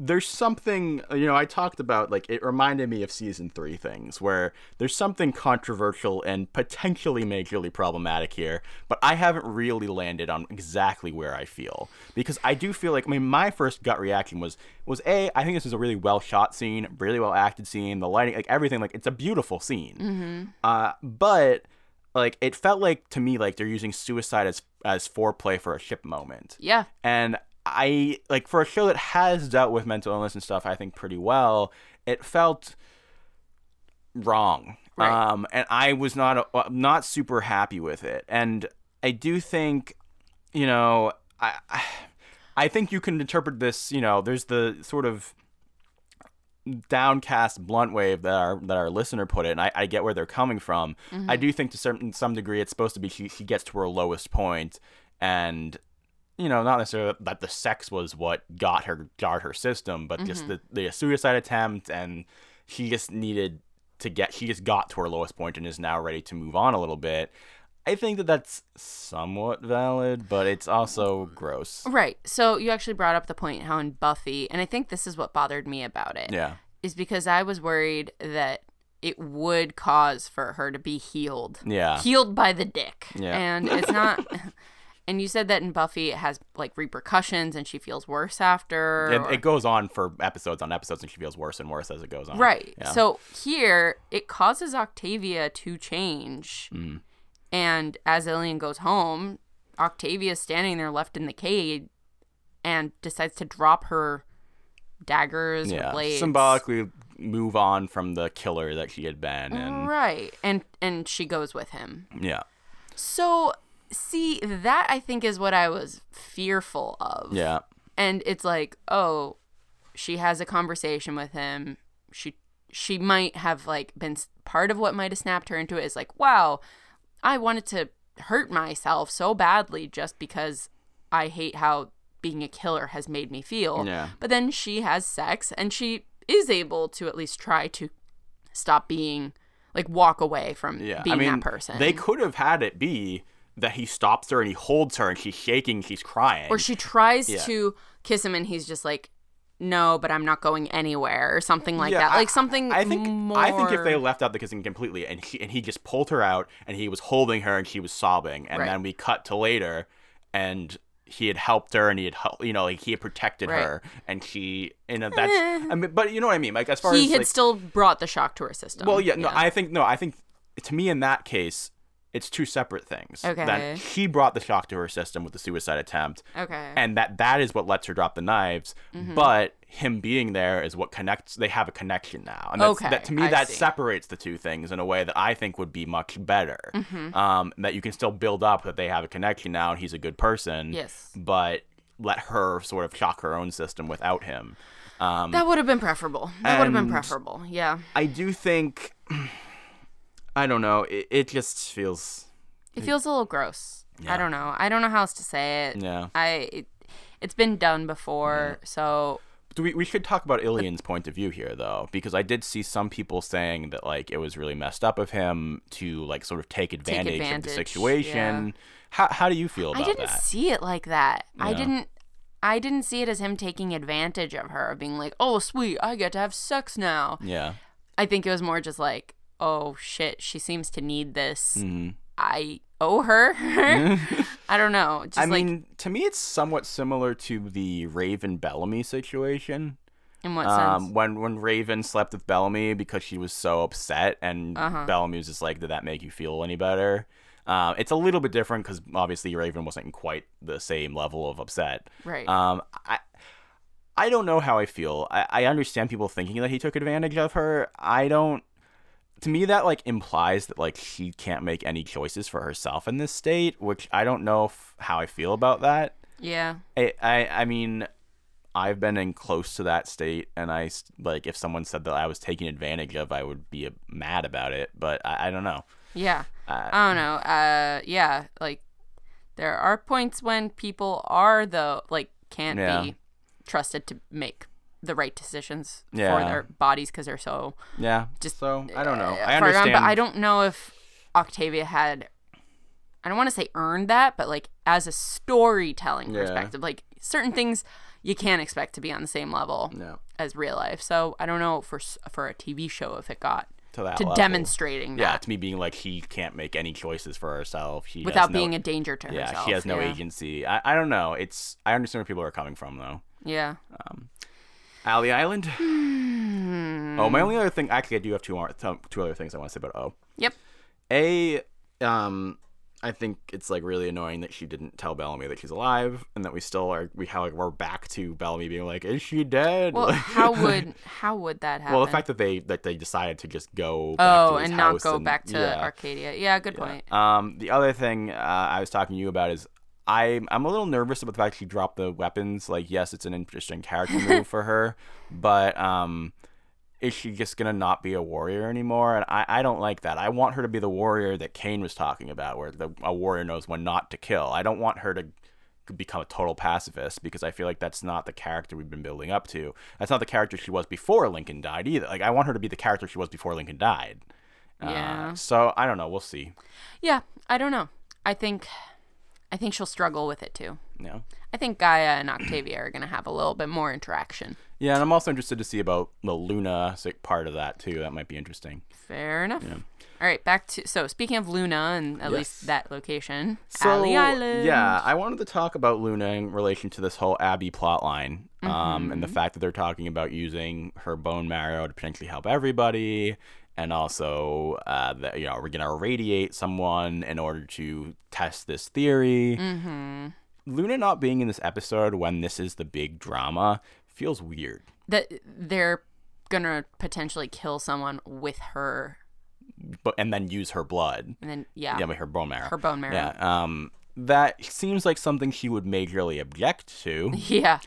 there's something you know I talked about like it reminded me of season three things where there's something controversial and potentially majorly problematic here, but I haven't really landed on exactly where I feel. Because I do feel like I mean my first gut reaction was was a I think this is a really well shot scene, really well acted scene, the lighting, like everything, like it's a beautiful scene, uh, but like it felt like to me like they're using suicide as as foreplay for a ship moment. Yeah. and I like for a show that has dealt with mental illness and stuff, I think pretty well. It felt wrong, Right. um, and I was not uh, not super happy with it. And I do think, you know, I. I think you can interpret this. You know, there's the sort of downcast blunt wave that our that our listener put it and I, I get where they're coming from i do think to certain some degree it's supposed to be she, she gets to her lowest point and you know not necessarily that the sex was what got her jarred her system but just mm-hmm. the, the suicide attempt and she just needed to get she just got to her lowest point and is now ready to move on a little bit i think that that's somewhat valid but it's also gross Right. So you actually brought up the point how in Buffy, and I think this is what bothered me about it. yeah Is because I was worried that it would cause for her to be healed. Yeah. Healed by the dick. Yeah. And it's not. And you said that in Buffy it has like repercussions and she feels worse after. it, or- it goes on for episodes on episodes and she feels worse and worse as it goes on Right. Yeah. So here it causes Octavia to change. Mm. And as Ilian goes home, Octavia's standing there left in the cave and decides to drop her daggers or yeah blades. symbolically move on from the killer that she had been and Right. And and she goes with him. yeah So see, that I think is what I was fearful of. yeah. And it's like oh she has a conversation with him. She she might have like been part of what might have snapped her into it. Is like wow i wanted to hurt myself so badly just because i hate how being a killer has made me feel. Yeah. but then she has sex and she is able to at least try to stop being like walk away from yeah. Being i mean that person. they could have had it be that he stops her and he holds her and she's shaking she's crying or she tries Yeah. to kiss him and he's just like no but i'm not going anywhere or something like Yeah, that like something I think more... I think if they left out the kissing completely and he and he just pulled her out and he was holding her and she was sobbing and Right. then we cut to later and he had helped her and he had helped you know like he had protected Right. her and she you know that's eh. I mean but you know what I mean like as far he as he had like, still brought the shock to her system well yeah no I think no I think to me in that case it's two separate things Okay. that she brought the shock to her system with the suicide attempt okay and that that is what lets her drop the knives Mm-hmm. but him being there is what connects they have a connection now and that's, Okay, that to me I that see. separates the two things in a way that i think would be much better Mm-hmm. um, that you can still build up that they have a connection now and he's a good person Yes. but let her sort of shock her own system without him um, that would have been preferable that would have been preferable yeah i do think i don't know it, it just feels it feels a little gross Yeah. i don't know i don't know how else to say it Yeah. i it, it's been done before so Do we, we should talk about Ilian's point of view here, though, because I did see some people saying that like it was really messed up of him to like sort of take advantage, of the advantage, situation. How how do you feel about I didn't that? see it like that. I didn't I didn't see it as him taking advantage of her, being like, "Oh, sweet, I get to have sex now." yeah, I think it was more just like, "Oh shit, she seems to need this. Mm-hmm. I owe her." I don't know. Just I like mean, to me, it's somewhat similar to the Raven Bellamy situation. in what Um, sense? when when Raven slept with Bellamy because she was so upset, and Uh-huh. Bellamy was just like, "Did that make you feel any better?" Um, it's a little bit different because obviously Raven wasn't in quite the same level of upset. Right. Um, I I don't know how I feel. I, I understand people thinking that he took advantage of her. I don't. To me, that like implies that like she can't make any choices for herself in this state, which I don't know if, how I feel about that. yeah. I, I I mean, I've been in close to that state, and I like if someone said that I was taking advantage of, I would be uh, mad about it. But I, I don't know. Yeah. Uh, I don't know. Uh yeah, like there are points when people are though like can't Yeah. be trusted to make the right decisions Yeah. for their bodies because they're so Yeah. Just, so I don't know. uh, I gone, understand. but I don't know if Octavia had. I don't want to say earned that, but like as a storytelling Yeah. perspective, like certain things you can't expect to be on the same level No. as real life. So I don't know for for a TV show if it got To that to level. demonstrating Yeah, that to me being like she can't make any choices for herself. She without no- being a danger to yeah, herself. she has no yeah. agency. I, I don't know. It's I understand where people are coming from though. Yeah. Alley Island. Hmm. Oh, my only other thing. Actually, I do have two more, two other things I want to say about O. Yep. A, um, I think it's like really annoying that she didn't tell Bellamy that she's alive, and that we still are. We how like we're back to Bellamy being like, "Is she dead?" Well, Like- how would how would that happen? well, the fact that they that they decided to just go. Back oh, and not go and- back to yeah. Arcadia. Yeah, good point. Um, the other thing uh, I was talking to you about is I'm I'm a little nervous about the fact she dropped the weapons. Like, yes, it's an interesting character move for her, but um, is she just gonna not be a warrior anymore? And I, I don't like that. I want her to be the warrior that Kane was talking about, where the, a warrior knows when not to kill. I don't want her to become a total pacifist because I feel like that's not the character we've been building up to. That's not the character she was before Lincoln died either. Like I want her to be the character she was before Lincoln died. Yeah. Uh, so I don't know. We'll see. Yeah, I don't know. I think I think she'll struggle with it too. Yeah. I think Gaia and Octavia are going to have a little bit more interaction. Yeah, and I'm also interested to see about the Luna sick part of that too. That might be interesting. Fair enough. All right, back to so speaking of Luna and at Yes. least that location, So Alley Island. yeah, I wanted to talk about Luna in relation to this whole Abby plotline, um, Mm-hmm. and the fact that they're talking about using her bone marrow to potentially help everybody, and also uh, that you know we're gonna irradiate someone in order to test this theory. Mm-hmm. Luna not being in this episode when this is the big drama feels weird. that they're gonna potentially kill someone with her, But and then use her blood. and then yeah, Yeah, with her bone marrow. her bone marrow. Yeah. Um, that seems like something she would majorly object to, Yeah.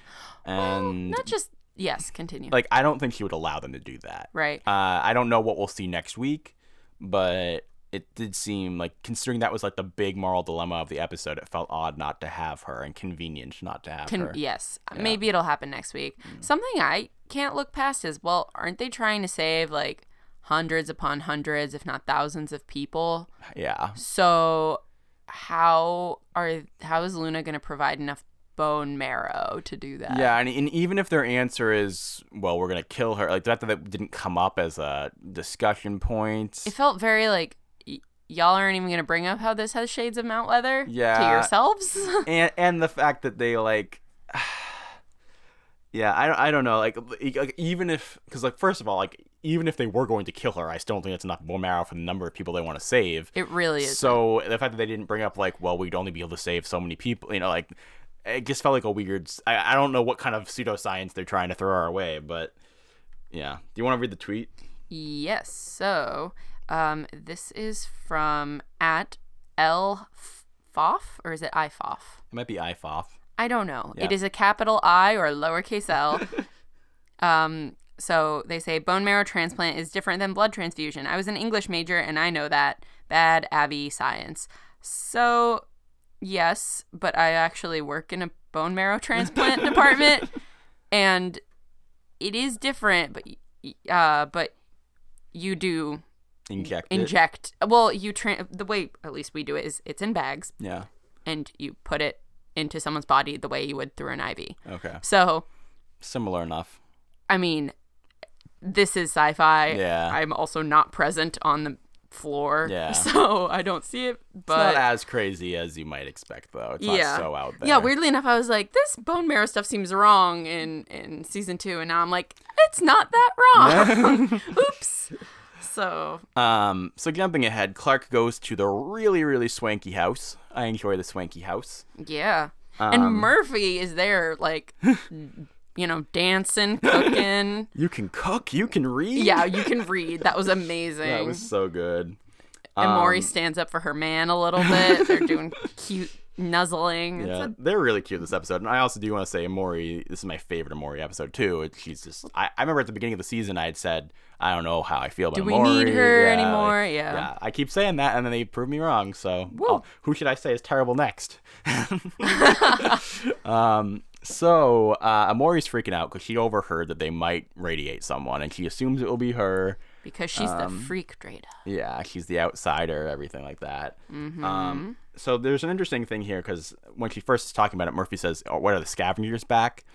and Not just yes. Continue. like I don't think she would allow them to do that. right. Uh, I don't know what we'll see next week, but it did seem like considering that was like the big moral dilemma of the episode, it felt odd not to have her and convenient not to have Con- her. yes. Maybe it'll happen next week. Something I can't look past is well, aren't they trying to save like hundreds upon hundreds, if not thousands, of people? Yeah. So how are how is Luna going to provide enough bone marrow to do that? Yeah, and, and even if their answer is, well, we're gonna kill her, like that that didn't come up as a discussion point. It felt very like y- y'all aren't even to bring up how this has shades of Mount Weather to Yeah. yourselves. and and the fact that they like yeah i don't, I don't know like, like even if because like first of all like even if they were going to kill her i still don't think that's enough bone marrow for the number of people they want to save it really is. so the fact that they didn't bring up like well we'd only be able to save so many people you know like it just felt like a weird I, I don't know what kind of pseudoscience they're trying to throw our way but yeah do you want to read the tweet Yes. So, um, this is from at L Foff or is it iFoff? it might be ifoff I don't know. Yeah. It is a capital I or a lowercase l. um, so they say bone marrow transplant is different than blood transfusion. I was an English major and I know that. Bad Abby science. So, yes, but I actually work in a bone marrow transplant department and it is different, but uh, but you do inject it. inject. Well, you tra- the way at least we do it is it's in bags yeah and you put it into someone's body the way you would through an IV. okay So, similar enough I mean, this is sci-fi. Yeah. I'm also not present on the floor. Yeah. So I don't see it. it's But not as crazy as you might expect though it's yeah. not so out there Yeah, weirdly enough, I was like, this bone marrow stuff seems wrong in in season two, and now I'm like, it's not that wrong. Oops. So Um, so jumping ahead, Clarke goes to the really, really swanky house. I enjoy the swanky house. yeah, and Um, Murphy is there, like, you know, dancing, cooking. You can cook, you can read. yeah, you can read. That was amazing. that was so good. and Maury um, stands up for her man a little bit. They're doing cute nuzzling. Yeah, a- they're really cute this episode, and I also do want to say Maury. This is my favorite Maury episode too. She's just. I, I remember at the beginning of the season, I had said, I don't know how I feel about Do we Maury. need her Yeah, anymore? like- Yeah. Yeah, I keep saying that, and then they prove me wrong. So, who should I say is terrible next? um. So, uh, Emori's freaking out because she overheard that they might radiate someone, and she assumes it will be her. because she's the um, frikdreina. Yeah, she's the outsider, everything like that. Mm-hmm. Um, so there's an interesting thing here because when she first is talking about it, Murphy says, oh, "What are the scavengers back?"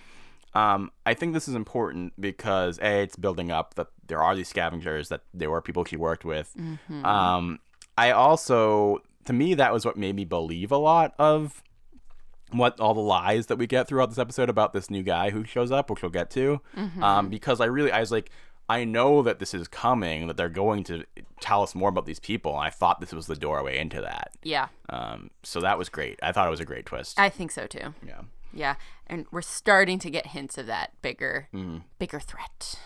Um, I think this is important because a it's building up that there are these scavengers that there were people she worked with. Mm-hmm. Um, I also, to me, that was what made me believe a lot of what all the lies that we get throughout this episode about this new guy who shows up, which we'll get to. Mm-hmm. Um, because I really, I was like, I know that this is coming, that they're going to tell us more about these people. And I thought this was the doorway into that. Yeah, Um, so that was great. I thought it was a great twist. I think so too. yeah. Yeah, and we're starting to get hints of that bigger, Mm-hmm. bigger threat.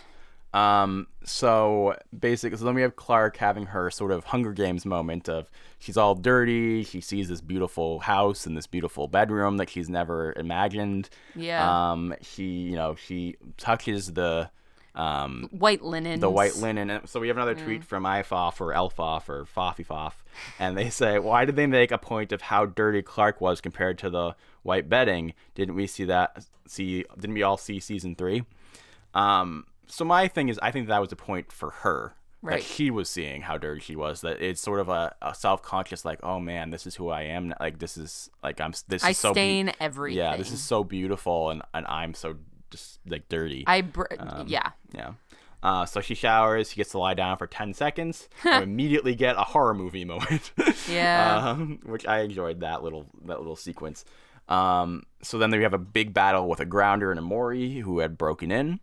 Um, so basically, so then we have Clarke having her sort of Hunger Games moment of she's all dirty. She sees this beautiful house and this beautiful bedroom that she's never imagined. Yeah. Um, she, you know, she touches the um White linen. the white linen. And so we have another tweet from iFoff or Elfoff or Foffyfoff, and they say, "Why did they make a point of how dirty Clarke was compared to the white bedding? Didn't we see that? See, didn't we all see season three? Um, so my thing is, I think that was a point for her. Right. That she was seeing how dirty she was. That it's sort of a, a self conscious, like, oh man, this is who I am. Like this is like I'm. This I is so. be- stain everything. yeah, this is so beautiful, and and I'm so just like dirty. I br- Um, yeah. Yeah. Uh, so she showers. She gets to lie down for ten seconds. and immediately get a horror movie moment. Yeah. um, which I enjoyed that little that little sequence. Um, so then we have a big battle with a grounder and a Mori who had broken in.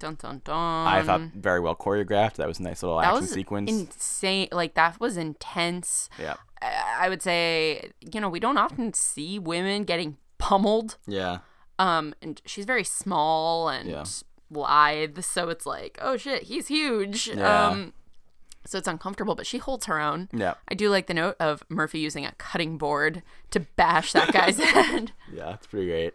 Dun dun dun. I thought very well choreographed. That was a nice little that action was sequence. insane. Like that was intense. yeah. I I would say, you know, we don't often see women getting pummeled. Yeah. Um, and she's very small and Yeah. lithe, so it's like, oh shit, he's huge. Yeah. Um, so it's uncomfortable, but she holds her own. Yeah. I do like the note of Murphy using a cutting board to bash that guy's head. Yeah. It's pretty great.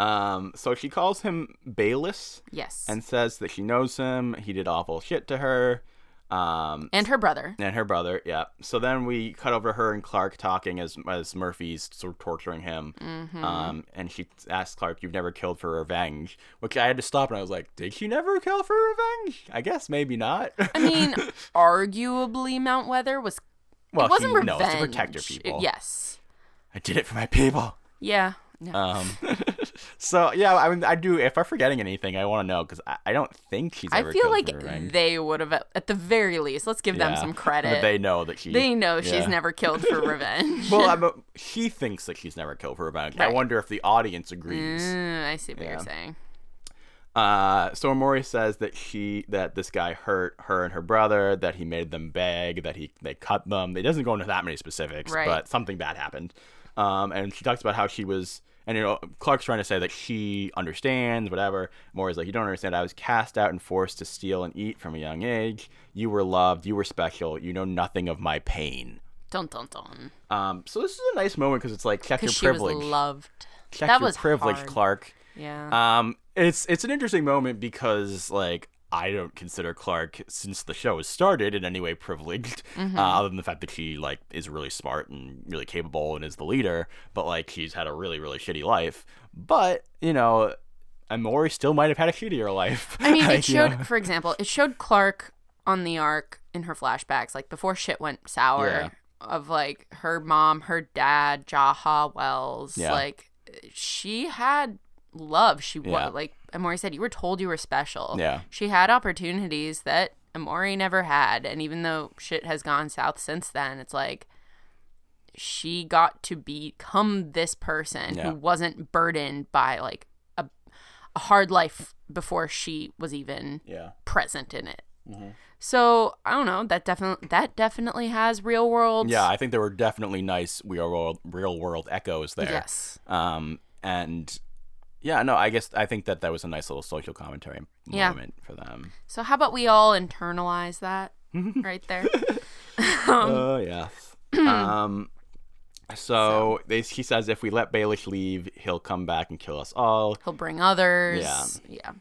Um, so she calls him Baylis Yes. and says that she knows him. He did awful shit to her. Um, and her brother. and her brother, yeah. So then we cut over to her and Clarke talking as as Murphy's sort of torturing him. Mm-hmm. Um, and she asks Clarke, "You've never killed for revenge?" Which I had to stop and I was like, "Did she never kill for revenge? I guess maybe not." I mean, arguably Mount Weather was well, it wasn't he, revenge. no, it's to protect her It- people. yes. I did it for my people. Yeah. No. Um, so yeah, I mean, I do. If I'm forgetting anything, I want to know because I, I don't think she's I feel like they would have, at the very least, let's give them Yeah. some But credit. they know that she. They know she's never killed for revenge. Well, I'm a, she thinks that she's never killed for revenge. I wonder if the audience agrees. Mm, I see what Yeah. you're saying. Uh, so Emori says that she that this guy hurt her and her brother, that he made them beg, that he they cut them. It doesn't go into that many specifics, Right. but something bad happened. Um, and she talks about how she was, and you know, Clarke's trying to say that she understands, whatever. Maury's like, you don't understand. I was cast out and forced to steal and eat from a young age. You were loved. You were special. You know nothing of my pain. Dun dun dun. Um, so this is a nice moment because it's like check your Because she was privilege. loved. check that your was privilege, hard. Clarke. Yeah. Um, it's it's an interesting moment because like I don't consider Clarke since the show has started in any way privileged, Mm-hmm. uh, other than the fact that she like is really smart and really capable and is the leader. But like she's had a really really shitty life. But you know, Emori still might have had a shittier life. I mean, it Like, you showed, know? for example, it showed Clarke on the arc in her flashbacks, like before shit went sour, Yeah. of like her mom, her dad, Jaha Wells. Yeah. Like, she had love. She Yeah. was, like, Emori said, you were told you were special. Yeah. She had opportunities that Emori never had. And even though shit has gone south since then, it's like, she got to become this person Yeah. who wasn't burdened by like a, a hard life before she was even Yeah. present in it. So I don't know. That definitely that definitely has real world. Yeah, I think there were definitely nice real world real world echoes there. Yes. Um, and yeah, no, I guess I think that that was a nice little social commentary Yeah. moment for them. So how about we all internalize that right there? Oh yes. um. So, They, he says if we let Baylis leave, he'll come back and kill us all. He'll bring others. Yeah. Yeah.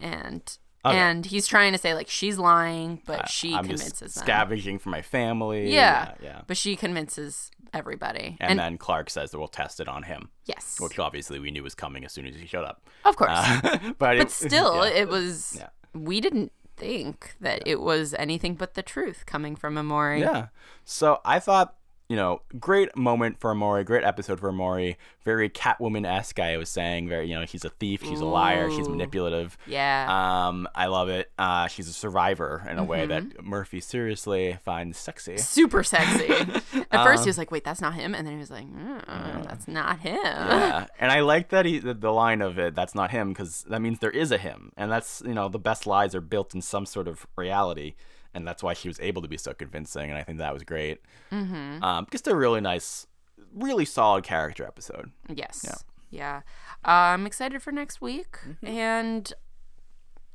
And Okay. and he's trying to say like she's lying, but she I'm convinces just them. scavenging for my family. Yeah. yeah. yeah. But she convinces everybody. And, then Clarke says that we'll test it on him, yes, which obviously we knew was coming as soon as he showed up. of course. Uh, but but still, yeah. it was. Yeah. We didn't think that it was anything but the truth coming from Emori. Yeah. So I thought, you know, great moment for Emori, great episode for Emori. Very Catwoman esque, I was saying. Very, you know, he's a thief, she's a liar, she's manipulative. Yeah. Um, I love it. Uh, she's a survivor in a way Mm-hmm. that Murphy seriously finds sexy. Super sexy. At first, Um, he was like, "Wait, that's not him," and then he was like, mm, "That's not him." Yeah, and I like that he the, the line of it. That's not him because that means there is a him, and that's you know the best lies are built in some sort of reality, and that's why she was able to be so convincing, and I think that was great. Mm-hmm. Um, just a really nice, really solid character episode. Yes. Yeah. Uh, I'm excited for next week, Mm-hmm. and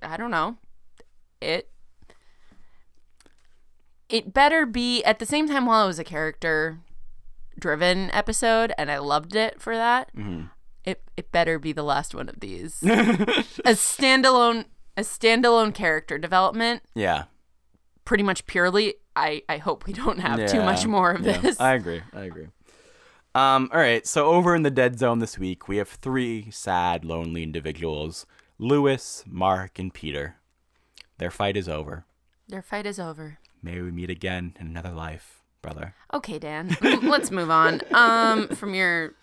I don't know. it it better be at the same time while it was a character driven episode and I loved it for that. It it better be the last one of these. a standalone a standalone character development, Yeah. Pretty much purely. I I hope we don't have too much more of Yeah. this. I agree. I agree. Um, all right, so over in the dead zone this week, we have three sad, lonely individuals Lewis, Mark, and Peter. Their fight is over. Their fight is over. May we meet again in another life, brother. Okay, Dan. Let's move on. Um, from your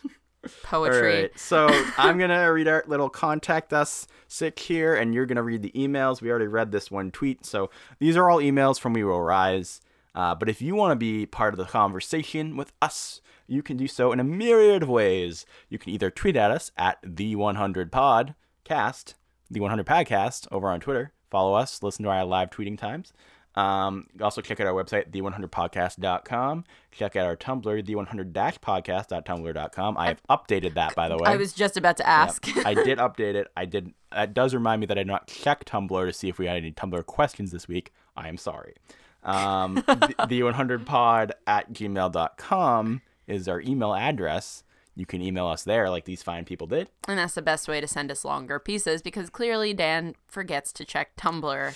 poetry. right, so I'm gonna read our little contact us sick here, and you're gonna read the emails. We already read this one tweet, so these are all emails from We Will Rise. Uh, but if you want to be part of the conversation with us, you can do so in a myriad of ways. You can either tweet at us at the 100 podcast, the 100 podcast over on Twitter. Follow us, listen to our live tweeting times. Um, also check out our website, the100podcast.com. Check out our Tumblr, the100-podcast.tumblr.com. I have updated that, by the way. I was just about to ask. I did update it. I did. That does remind me that I did not check Tumblr to see if we had any Tumblr questions this week. I am sorry. Um, the, the 100pod at gmail.com is our email address. You can email us there like these fine people did. and that's the best way to send us longer pieces because clearly Dan forgets to check Tumblr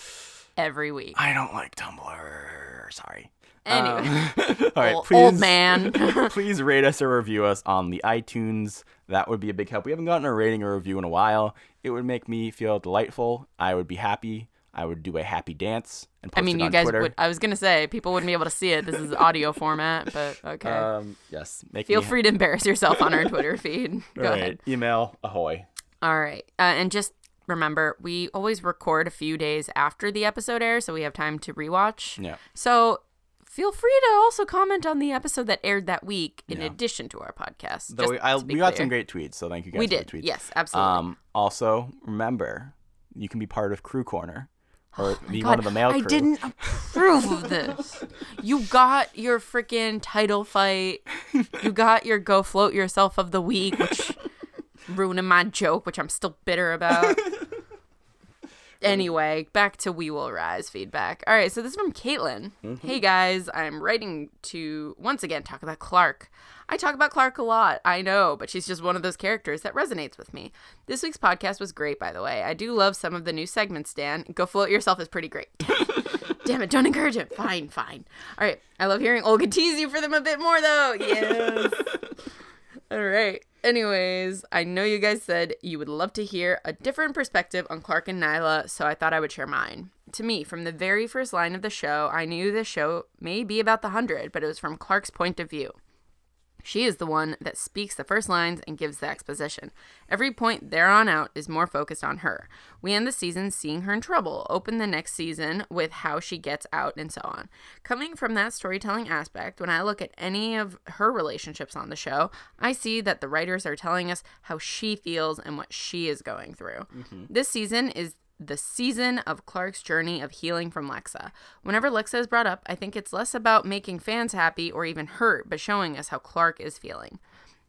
every week. I don't like Tumblr. Sorry. Anyway, Um, all right, old, please, old man. please rate us or review us on the iTunes. That would be a big help. We haven't gotten a rating or review in a while. It would make me feel delightful. I would be happy. I would do a happy dance and post I mean, it you guys Twitter. would. I was gonna say people wouldn't be able to see it. This is audio format, but okay. Um, yes. Make Feel free to embarrass yourself on our Twitter feed. Go right, ahead. Email ahoy. All right. Uh, and just remember, we always record a few days after the episode airs, so we have time to rewatch. Yeah. So feel free to also comment on the episode that aired that week in Yeah. addition to our podcast. Though we, I, we got some great tweets, so thank you guys We for did. the tweets. Yes, absolutely. Um, also, remember, you can be part of Crew Corner or be God, one of the male I crew. didn't approve of this. You got your freaking title fight. You got your go float yourself of the week, which ruining my joke, which I'm still bitter about. Anyway, back to We Will Rise feedback. All right, so this is from Caitlin. Mm-hmm. Hey guys, I'm writing to once again talk about Clarke. I talk about Clarke a lot, I know, but she's just one of those characters that resonates with me. This week's podcast was great, by the way. I do love some of the new segments, Dan. Go float yourself is pretty great. Damn it, don't encourage it. Fine, fine. All right, I love hearing Olga tease you for them a bit more, though. Yes. All right. Anyways, I know you guys said you would love to hear a different perspective on Clarke and Nyla, so I thought I would share mine. To me, from the very first line of the show, I knew the show may be about the 100, but it was from Clarke's point of view. She is the one that speaks the first lines and gives the exposition. Every point there on out is more focused on her. We end the season seeing her in trouble, open the next season with how she gets out, and so on. Coming from that storytelling aspect, when I look at any of her relationships on the show, I see that the writers are telling us how she feels and what she is going through. Mm-hmm. This season is the season of Clarke's journey of healing from Lexa. Whenever Lexa is brought up, I think it's less about making fans happy or even hurt, but showing us how Clarke is feeling.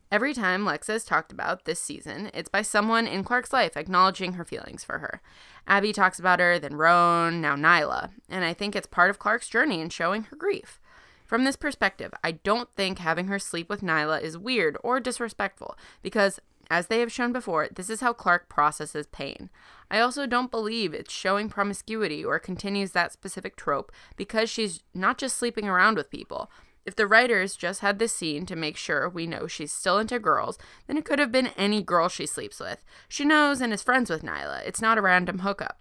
Every time Lexa is talked about this season, it's by someone in Clarke's life acknowledging her feelings for her. Abby talks about her, then Roan, now Nyla, and I think it's part of Clarke's journey in showing her grief. From this perspective, I don't think having her sleep with Nyla is weird or disrespectful because, as they have shown before, this is how Clarke processes pain. I also don't believe it's showing promiscuity or continues that specific trope because she's not just sleeping around with people. If the writers just had this scene to make sure we know she's still into girls, then it could have been any girl she sleeps with. She knows and is friends with Nyla. It's not a random hookup.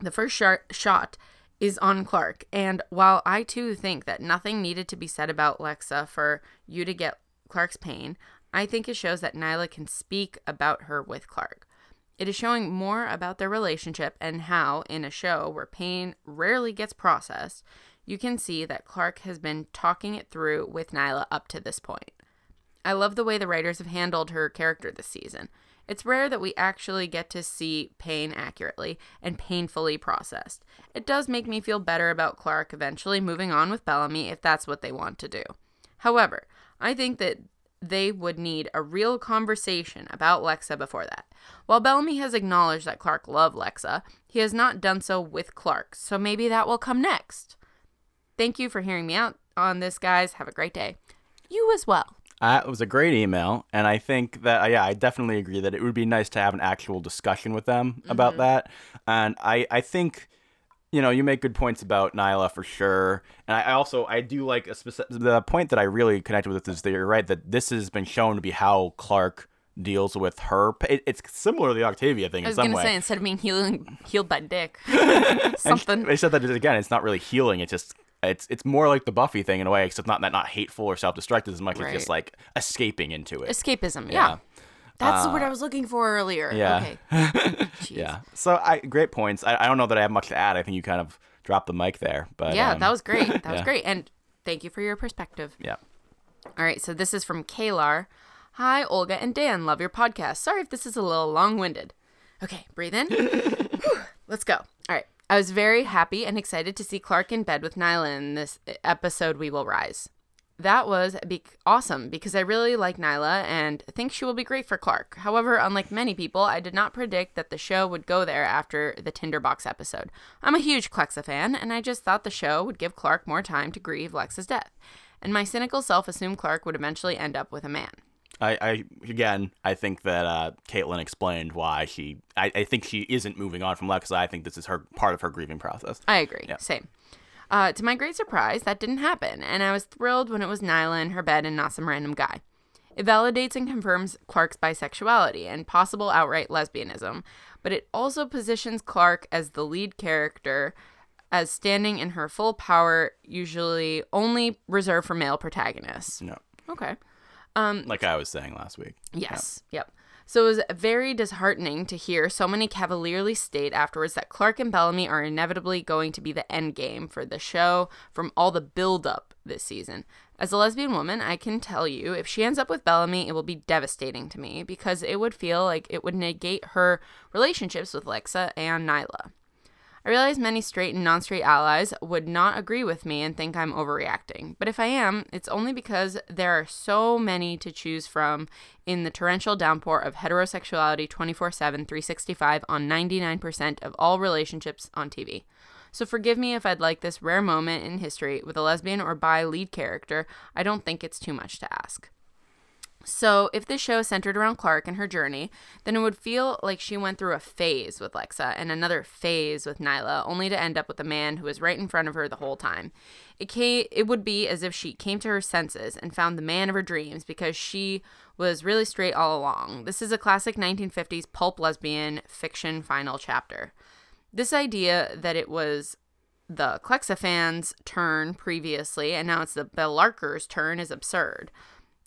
The first shot, shot is on Clarke, and while I too think that nothing needed to be said about Lexa for you to get Clarke's pain, I think it shows that Nyla can speak about her with Clarke. It is showing more about their relationship and how, in a show where pain rarely gets processed, you can see that Clarke has been talking it through with Nyla up to this point. I love the way the writers have handled her character this season. It's rare that we actually get to see pain accurately and painfully processed. It does make me feel better about Clarke eventually moving on with Bellamy if that's what they want to do. However, I think that they would need a real conversation about Lexa before that. While Bellamy has acknowledged that Clarke loved Lexa, he has not done so with Clarke, so maybe that will come next. Thank you for hearing me out on this, guys. Have a great day. You as well. Uh, it was a great email, and I think that uh, yeah, I definitely agree that it would be nice to have an actual discussion with them about that. And I I think you know you make good points about Nyla for sure, and I, I also I do like a specific the point that I really connected with is that you're right that this has been shown to be how Clarke deals with her. It, it's similar to the Octavia thing I in was some gonna way. say instead of being healing, healed by Dick, And something. They said that again. It's not really healing. It's just it's it's more like the Buffy thing in a way, except not that not hateful or self destructive as much as just like escaping into it. Escapism. Yeah. That's the word I was looking for earlier. Uh, yeah. Okay. Yeah. So I great points. I, I don't know that I have much to add. I think you kind of dropped the mic there, but Yeah, um, that was great. That was great. And thank you for your perspective. yeah. All right, so this is from Kalar. Hi, Olga and Dan. Love your podcast. Sorry if this is a little long winded. Okay, breathe in. Let's go. All right. I was very happy and excited to see Clarke in bed with Nyla in this episode, We Will Rise. That was be- awesome because I really like Nyla and think she will be great for Clarke. However, unlike many people, I did not predict that the show would go there after the Tinderbox episode. I'm a huge Clexa fan, and I just thought the show would give Clarke more time to grieve Lex's death. And my cynical self assumed Clarke would eventually end up with a man. I, I again, I think that uh, Caitlin explained why she. I, I think she isn't moving on from Lex. I think this is her part of her grieving process. I agree. Same. Uh, to my great surprise, that didn't happen, and I was thrilled when it was Nyla in her bed and not some random guy. It validates and confirms Clarke's bisexuality and possible outright lesbianism, but it also positions Clarke as the lead character as standing in her full power, usually only reserved for male protagonists. No, Okay. like I was saying last week. Yes. Yep. So it was very disheartening to hear so many cavalierly state afterwards that Clarke and Bellamy are inevitably going to be the end game for the show from all the build up this season. As a lesbian woman, I can tell you if she ends up with Bellamy, it will be devastating to me because it would feel like it would negate her relationships with Lexa and Niylah. I realize many straight and non straight allies would not agree with me and think I'm overreacting. But if I am, it's only because there are so many to choose from in the torrential downpour of heterosexuality 24 7, 365 on 99% of all relationships on TV. So forgive me if I'd like this rare moment in history with a lesbian or bi lead character. I don't think it's too much to ask. So, if this show centered around Clarke and her journey, then it would feel like she went through a phase with Lexa and another phase with Niylah, only to end up with a man who was right in front of her the whole time. It came, it would be as if she came to her senses and found the man of her dreams because she was really straight all along. This is a classic 1950s pulp lesbian fiction final chapter. This idea that it was the Clexa fans' turn previously, and now it's the Bellarkers' turn, is absurd.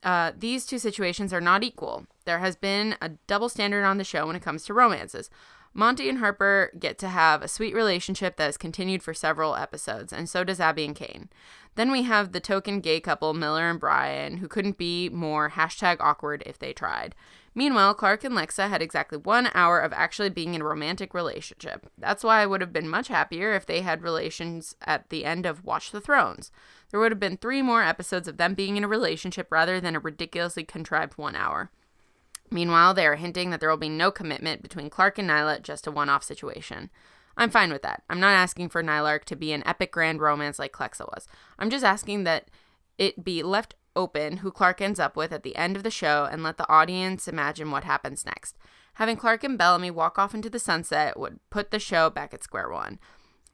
Uh, these two situations are not equal. There has been a double standard on the show when it comes to romances. Monty and Harper get to have a sweet relationship that has continued for several episodes, and so does Abby and Kane. Then we have the token gay couple, Miller and Brian, who couldn't be more hashtag awkward if they tried. Meanwhile, Clarke and Lexa had exactly one hour of actually being in a romantic relationship. That's why I would have been much happier if they had relations at the end of Watch the Thrones. There would have been three more episodes of them being in a relationship rather than a ridiculously contrived one hour. Meanwhile, they are hinting that there will be no commitment between Clarke and Niylah, just a one off situation. I'm fine with that. I'm not asking for Nylark to be an epic grand romance like Clexa was. I'm just asking that it be left open who Clarke ends up with at the end of the show and let the audience imagine what happens next. Having Clarke and Bellamy walk off into the sunset would put the show back at square one.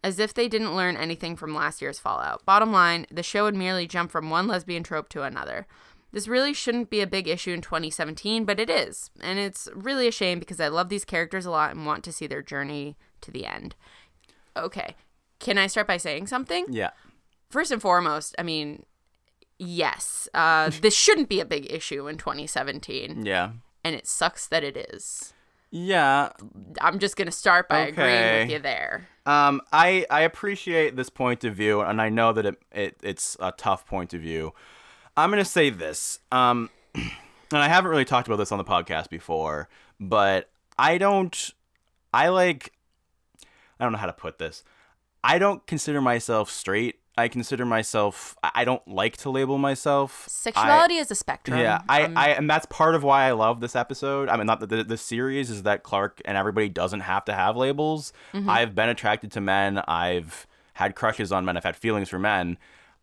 As if they didn't learn anything from last year's Fallout. Bottom line, the show would merely jump from one lesbian trope to another. This really shouldn't be a big issue in 2017, but it is. And it's really a shame because I love these characters a lot and want to see their journey to the end. Okay. Can I start by saying something? Yeah. First and foremost, I mean, yes, uh, this shouldn't be a big issue in 2017, Yeah. and it sucks that it is. Yeah. I'm just going to start by agreeing with you there. Um, I I appreciate this point of view, and I know that it, it it's a tough point of view. I'm gonna say this. Um, and I haven't really talked about this on the podcast before, but I don't. I like. I don't know how to put this. I don't consider myself straight. I consider myself. I I don't like to label myself. I- Sexuality is a spectrum. yeah, I, Um, I, and that's part of why I love this episode. I mean, not the, the the series is that Clarke and everybody doesn't have to have labels. Mm-hmm. I've been attracted to men. I've had crushes on men. I've had feelings for men.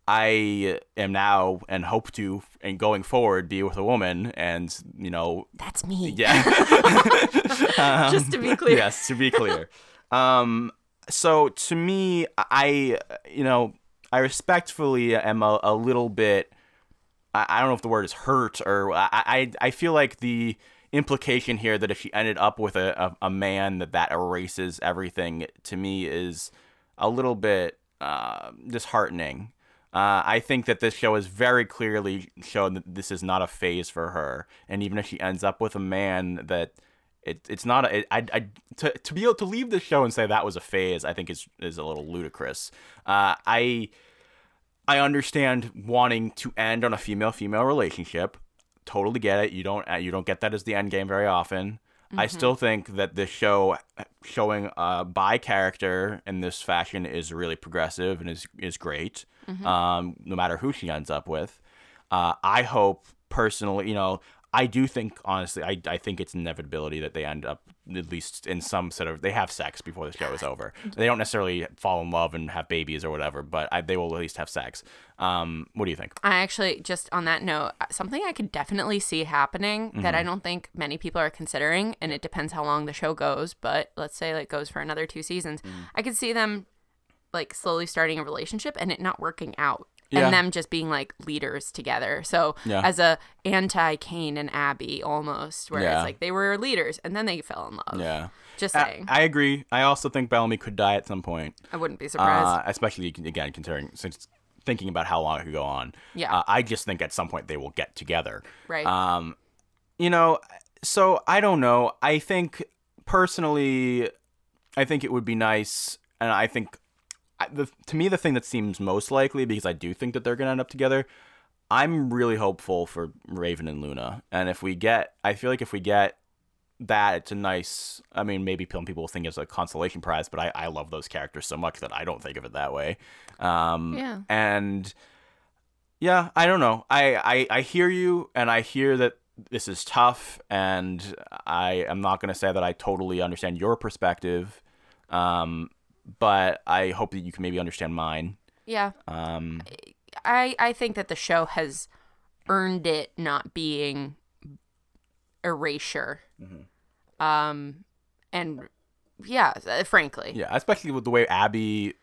I am now and hope to, and going forward, be with a woman. And you know, that's me. yeah, Just to be clear. yes, to be clear. um, so to me, I, you know, I respectfully am a, a little bit. I, I don't know if the word is hurt or I, I, I feel like the implication here that if she ended up with a, a, a man that that erases everything to me is a little bit uh, disheartening. Uh, I think that this show has very clearly shown that this is not a phase for her, and even if she ends up with a man that it, it's not a, it, I, I, to, to be able to leave the show and say that was a phase, I think is is a little ludicrous. Uh, I I understand wanting to end on a female female relationship. Totally get it. You don't uh, you don't get that as the end game very often. I still think that this show showing a bi character in this fashion is really progressive and is is great. Um, no matter who she ends up with. Uh, I hope personally, you know, I do think honestly, I, I think it's inevitability that they end up at least in some sort of they have sex before the show is over. They don't necessarily fall in love and have babies or whatever, but I, they will at least have sex. Um, what do you think? I actually just on that note, something I could definitely see happening that Mm-hmm. I don't think many people are considering, and it depends how long the show goes. But let's say like goes for another two seasons, Mm. I could see them like slowly starting a relationship and it not working out. Yeah. And them just being like leaders together. So Yeah. as a anti Kane and Abby almost, where Yeah. it's like they were leaders and then they fell in love. Yeah, Just saying. I agree. I also think Bellamy could die at some point. I wouldn't be surprised. Uh, especially again considering since thinking about how long it could go on. Yeah. uh, I just think at some point they will get together. right. Um, you know, so I don't know. I think personally, I think it would be nice, and I think I- the, to me the thing that seems most likely because I do think that they're gonna end up together. I'm really hopeful for Raven and Luna, and if we get, I feel like if we get that, it's a nice. I mean, maybe people will think it's a consolation prize, but I, I love those characters so much that I don't think of it that way. Um, Yeah. And yeah, I don't know. I, I I hear you, and I hear that this is tough, and I am not gonna say that I totally understand your perspective, um, but I hope that you can maybe understand mine. yeah. Um, I I think that the show has earned it not being erasure. Mm-hmm. Um, and yeah, frankly, yeah, especially with the way Abby.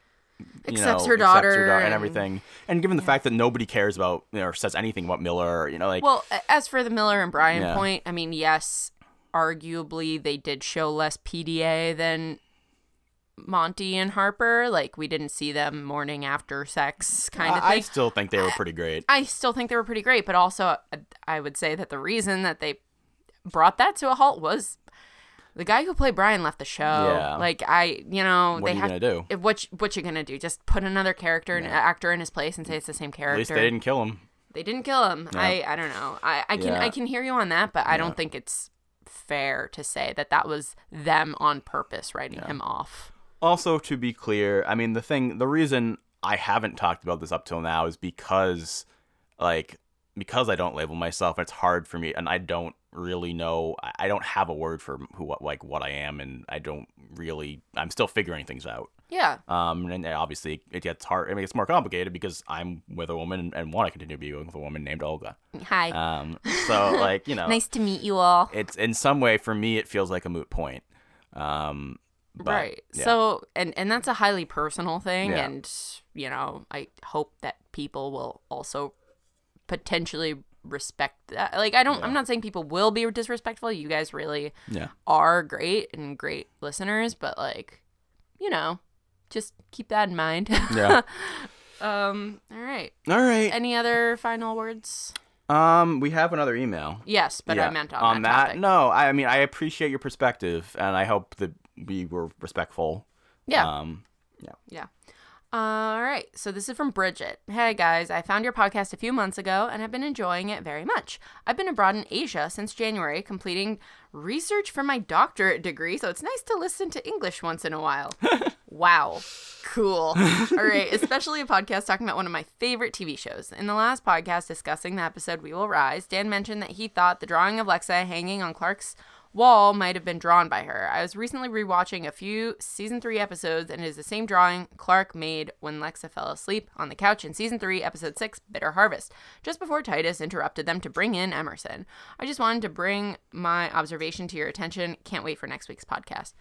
Accepts know, her daughter and, and- everything, and given the fact that nobody cares about you know, or says anything about Miller, you know, like Well, as for the Miller and Brian Yeah. point, I mean, yes, arguably they did show less PDA than Monty and Harper. Like we didn't see them morning after sex kind of I, I still think they were pretty great. I still think they were pretty great, but also I would say that the reason that they brought that to a halt was the guy who played Brian left the show. Yeah. Like I, you know, What they are you have gonna do? if- what what you gonna do? Just put another character, an actor in his place, and say it's the same character. At least they didn't kill him. They didn't kill him. I I don't know. I I can Yeah. I can hear you on that, but I don't think it's fair to say that that was them on purpose writing him off. Also, to be clear, I mean the thing, the reason I haven't talked about this up till now is because, like, because I don't label myself. It's hard for me, and I don't really know. I- don't have a word for who, what, like, what I am, and I don't really. I'm still figuring things out. Yeah. Um, and obviously it gets hard. I mean, it's more complicated because I'm with a woman and, and want to continue being with a woman named Olga. Hi. Um, so like you know, nice to meet you all. it's in some way for me it feels like a moot point. Um, but, right yeah. so and and that's a highly personal thing Yeah. and you know i hope that people will also potentially respect that like i don't i'm not saying people will be disrespectful you guys really yeah. are great and great listeners but like you know just keep that in mind Yeah. um all right All right. any other final words Um, we have another email. yes but i Yeah, meant on, that, topic. No, I I mean I appreciate your perspective, and I hope that we were respectful. yeah Um, yeah. Yeah. All right. So this is from Bridget. Hey guys, I found your podcast a few months ago and have been enjoying it very much. I've been abroad in Asia since January, completing research for my doctorate degree, so it's nice to listen to English once in a while. Wow. Cool. All right. Especially a podcast talking about one of my favorite TV shows. In the last podcast discussing the episode We Will Rise, Dan mentioned that he thought the drawing of Lexa hanging on Clarke's wall might have been drawn by her. I was recently rewatching a few season 3 episodes and it is the same drawing Clarke made when Lexa fell asleep on the couch in season 3 episode 6 Bitter Harvest just before Titus interrupted them to bring in Emerson. I just wanted to bring my observation to your attention. Can't wait for next week's podcast.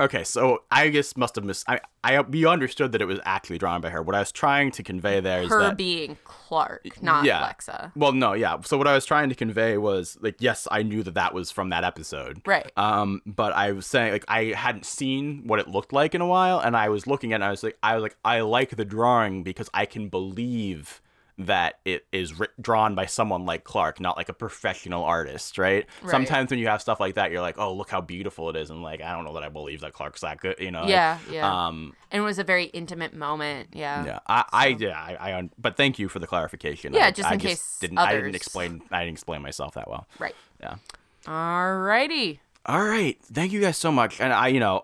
Okay, so I just must have missed. I, I we understood that it was actually drawn by her. What I was trying to convey there is Her that being Clarke, not Alexa. yeah. Lexa. Well, no, yeah. So what I was trying to convey was like, yes, I knew that that was from that episode, Right. Um, but I was saying like I hadn't seen what it looked like in a while, and I was looking at, it and I was like, I was like, I like the drawing because I can believe that it is ri- drawn by someone like Clarke, not like a professional artist, right? Right. Sometimes when you have stuff like that, you're like, oh, look how beautiful it is, and like I don't know that I believe that Clarke's that good, you know? like, Yeah, yeah. Um, and it was a very intimate moment. Yeah. yeah, I, I, yeah, I, I, but thank you for the clarification. Yeah, I, just I in just case didn't, I didn't explain, I didn't explain myself that well. Right. Yeah. All righty. All right, thank you guys so much, and I, you know,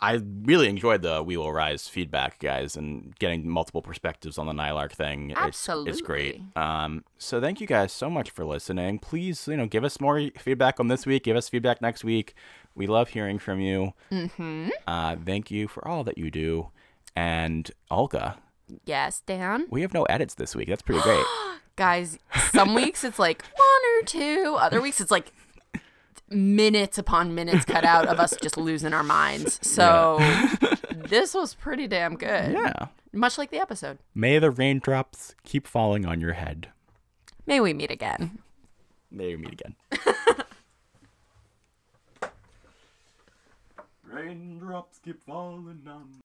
I, really enjoyed the We Will Rise feedback, guys, and getting multiple perspectives on the Nylark thing. It's, it's great. Um, so thank you guys so much for listening. Please, you know, give us more feedback on this week. Give us feedback next week. We love hearing from you. Mm-hmm. Uh, thank you for all that you do, and Olga. Yes, Dan. We have no edits this week. That's pretty great. Guys, some weeks it's like one or two. Other weeks it's like minutes upon minutes cut out of us just losing our minds. So this was pretty damn good. yeah. Much like the episode. May the raindrops keep falling on your head. May we meet again. May we meet again. Raindrops keep falling on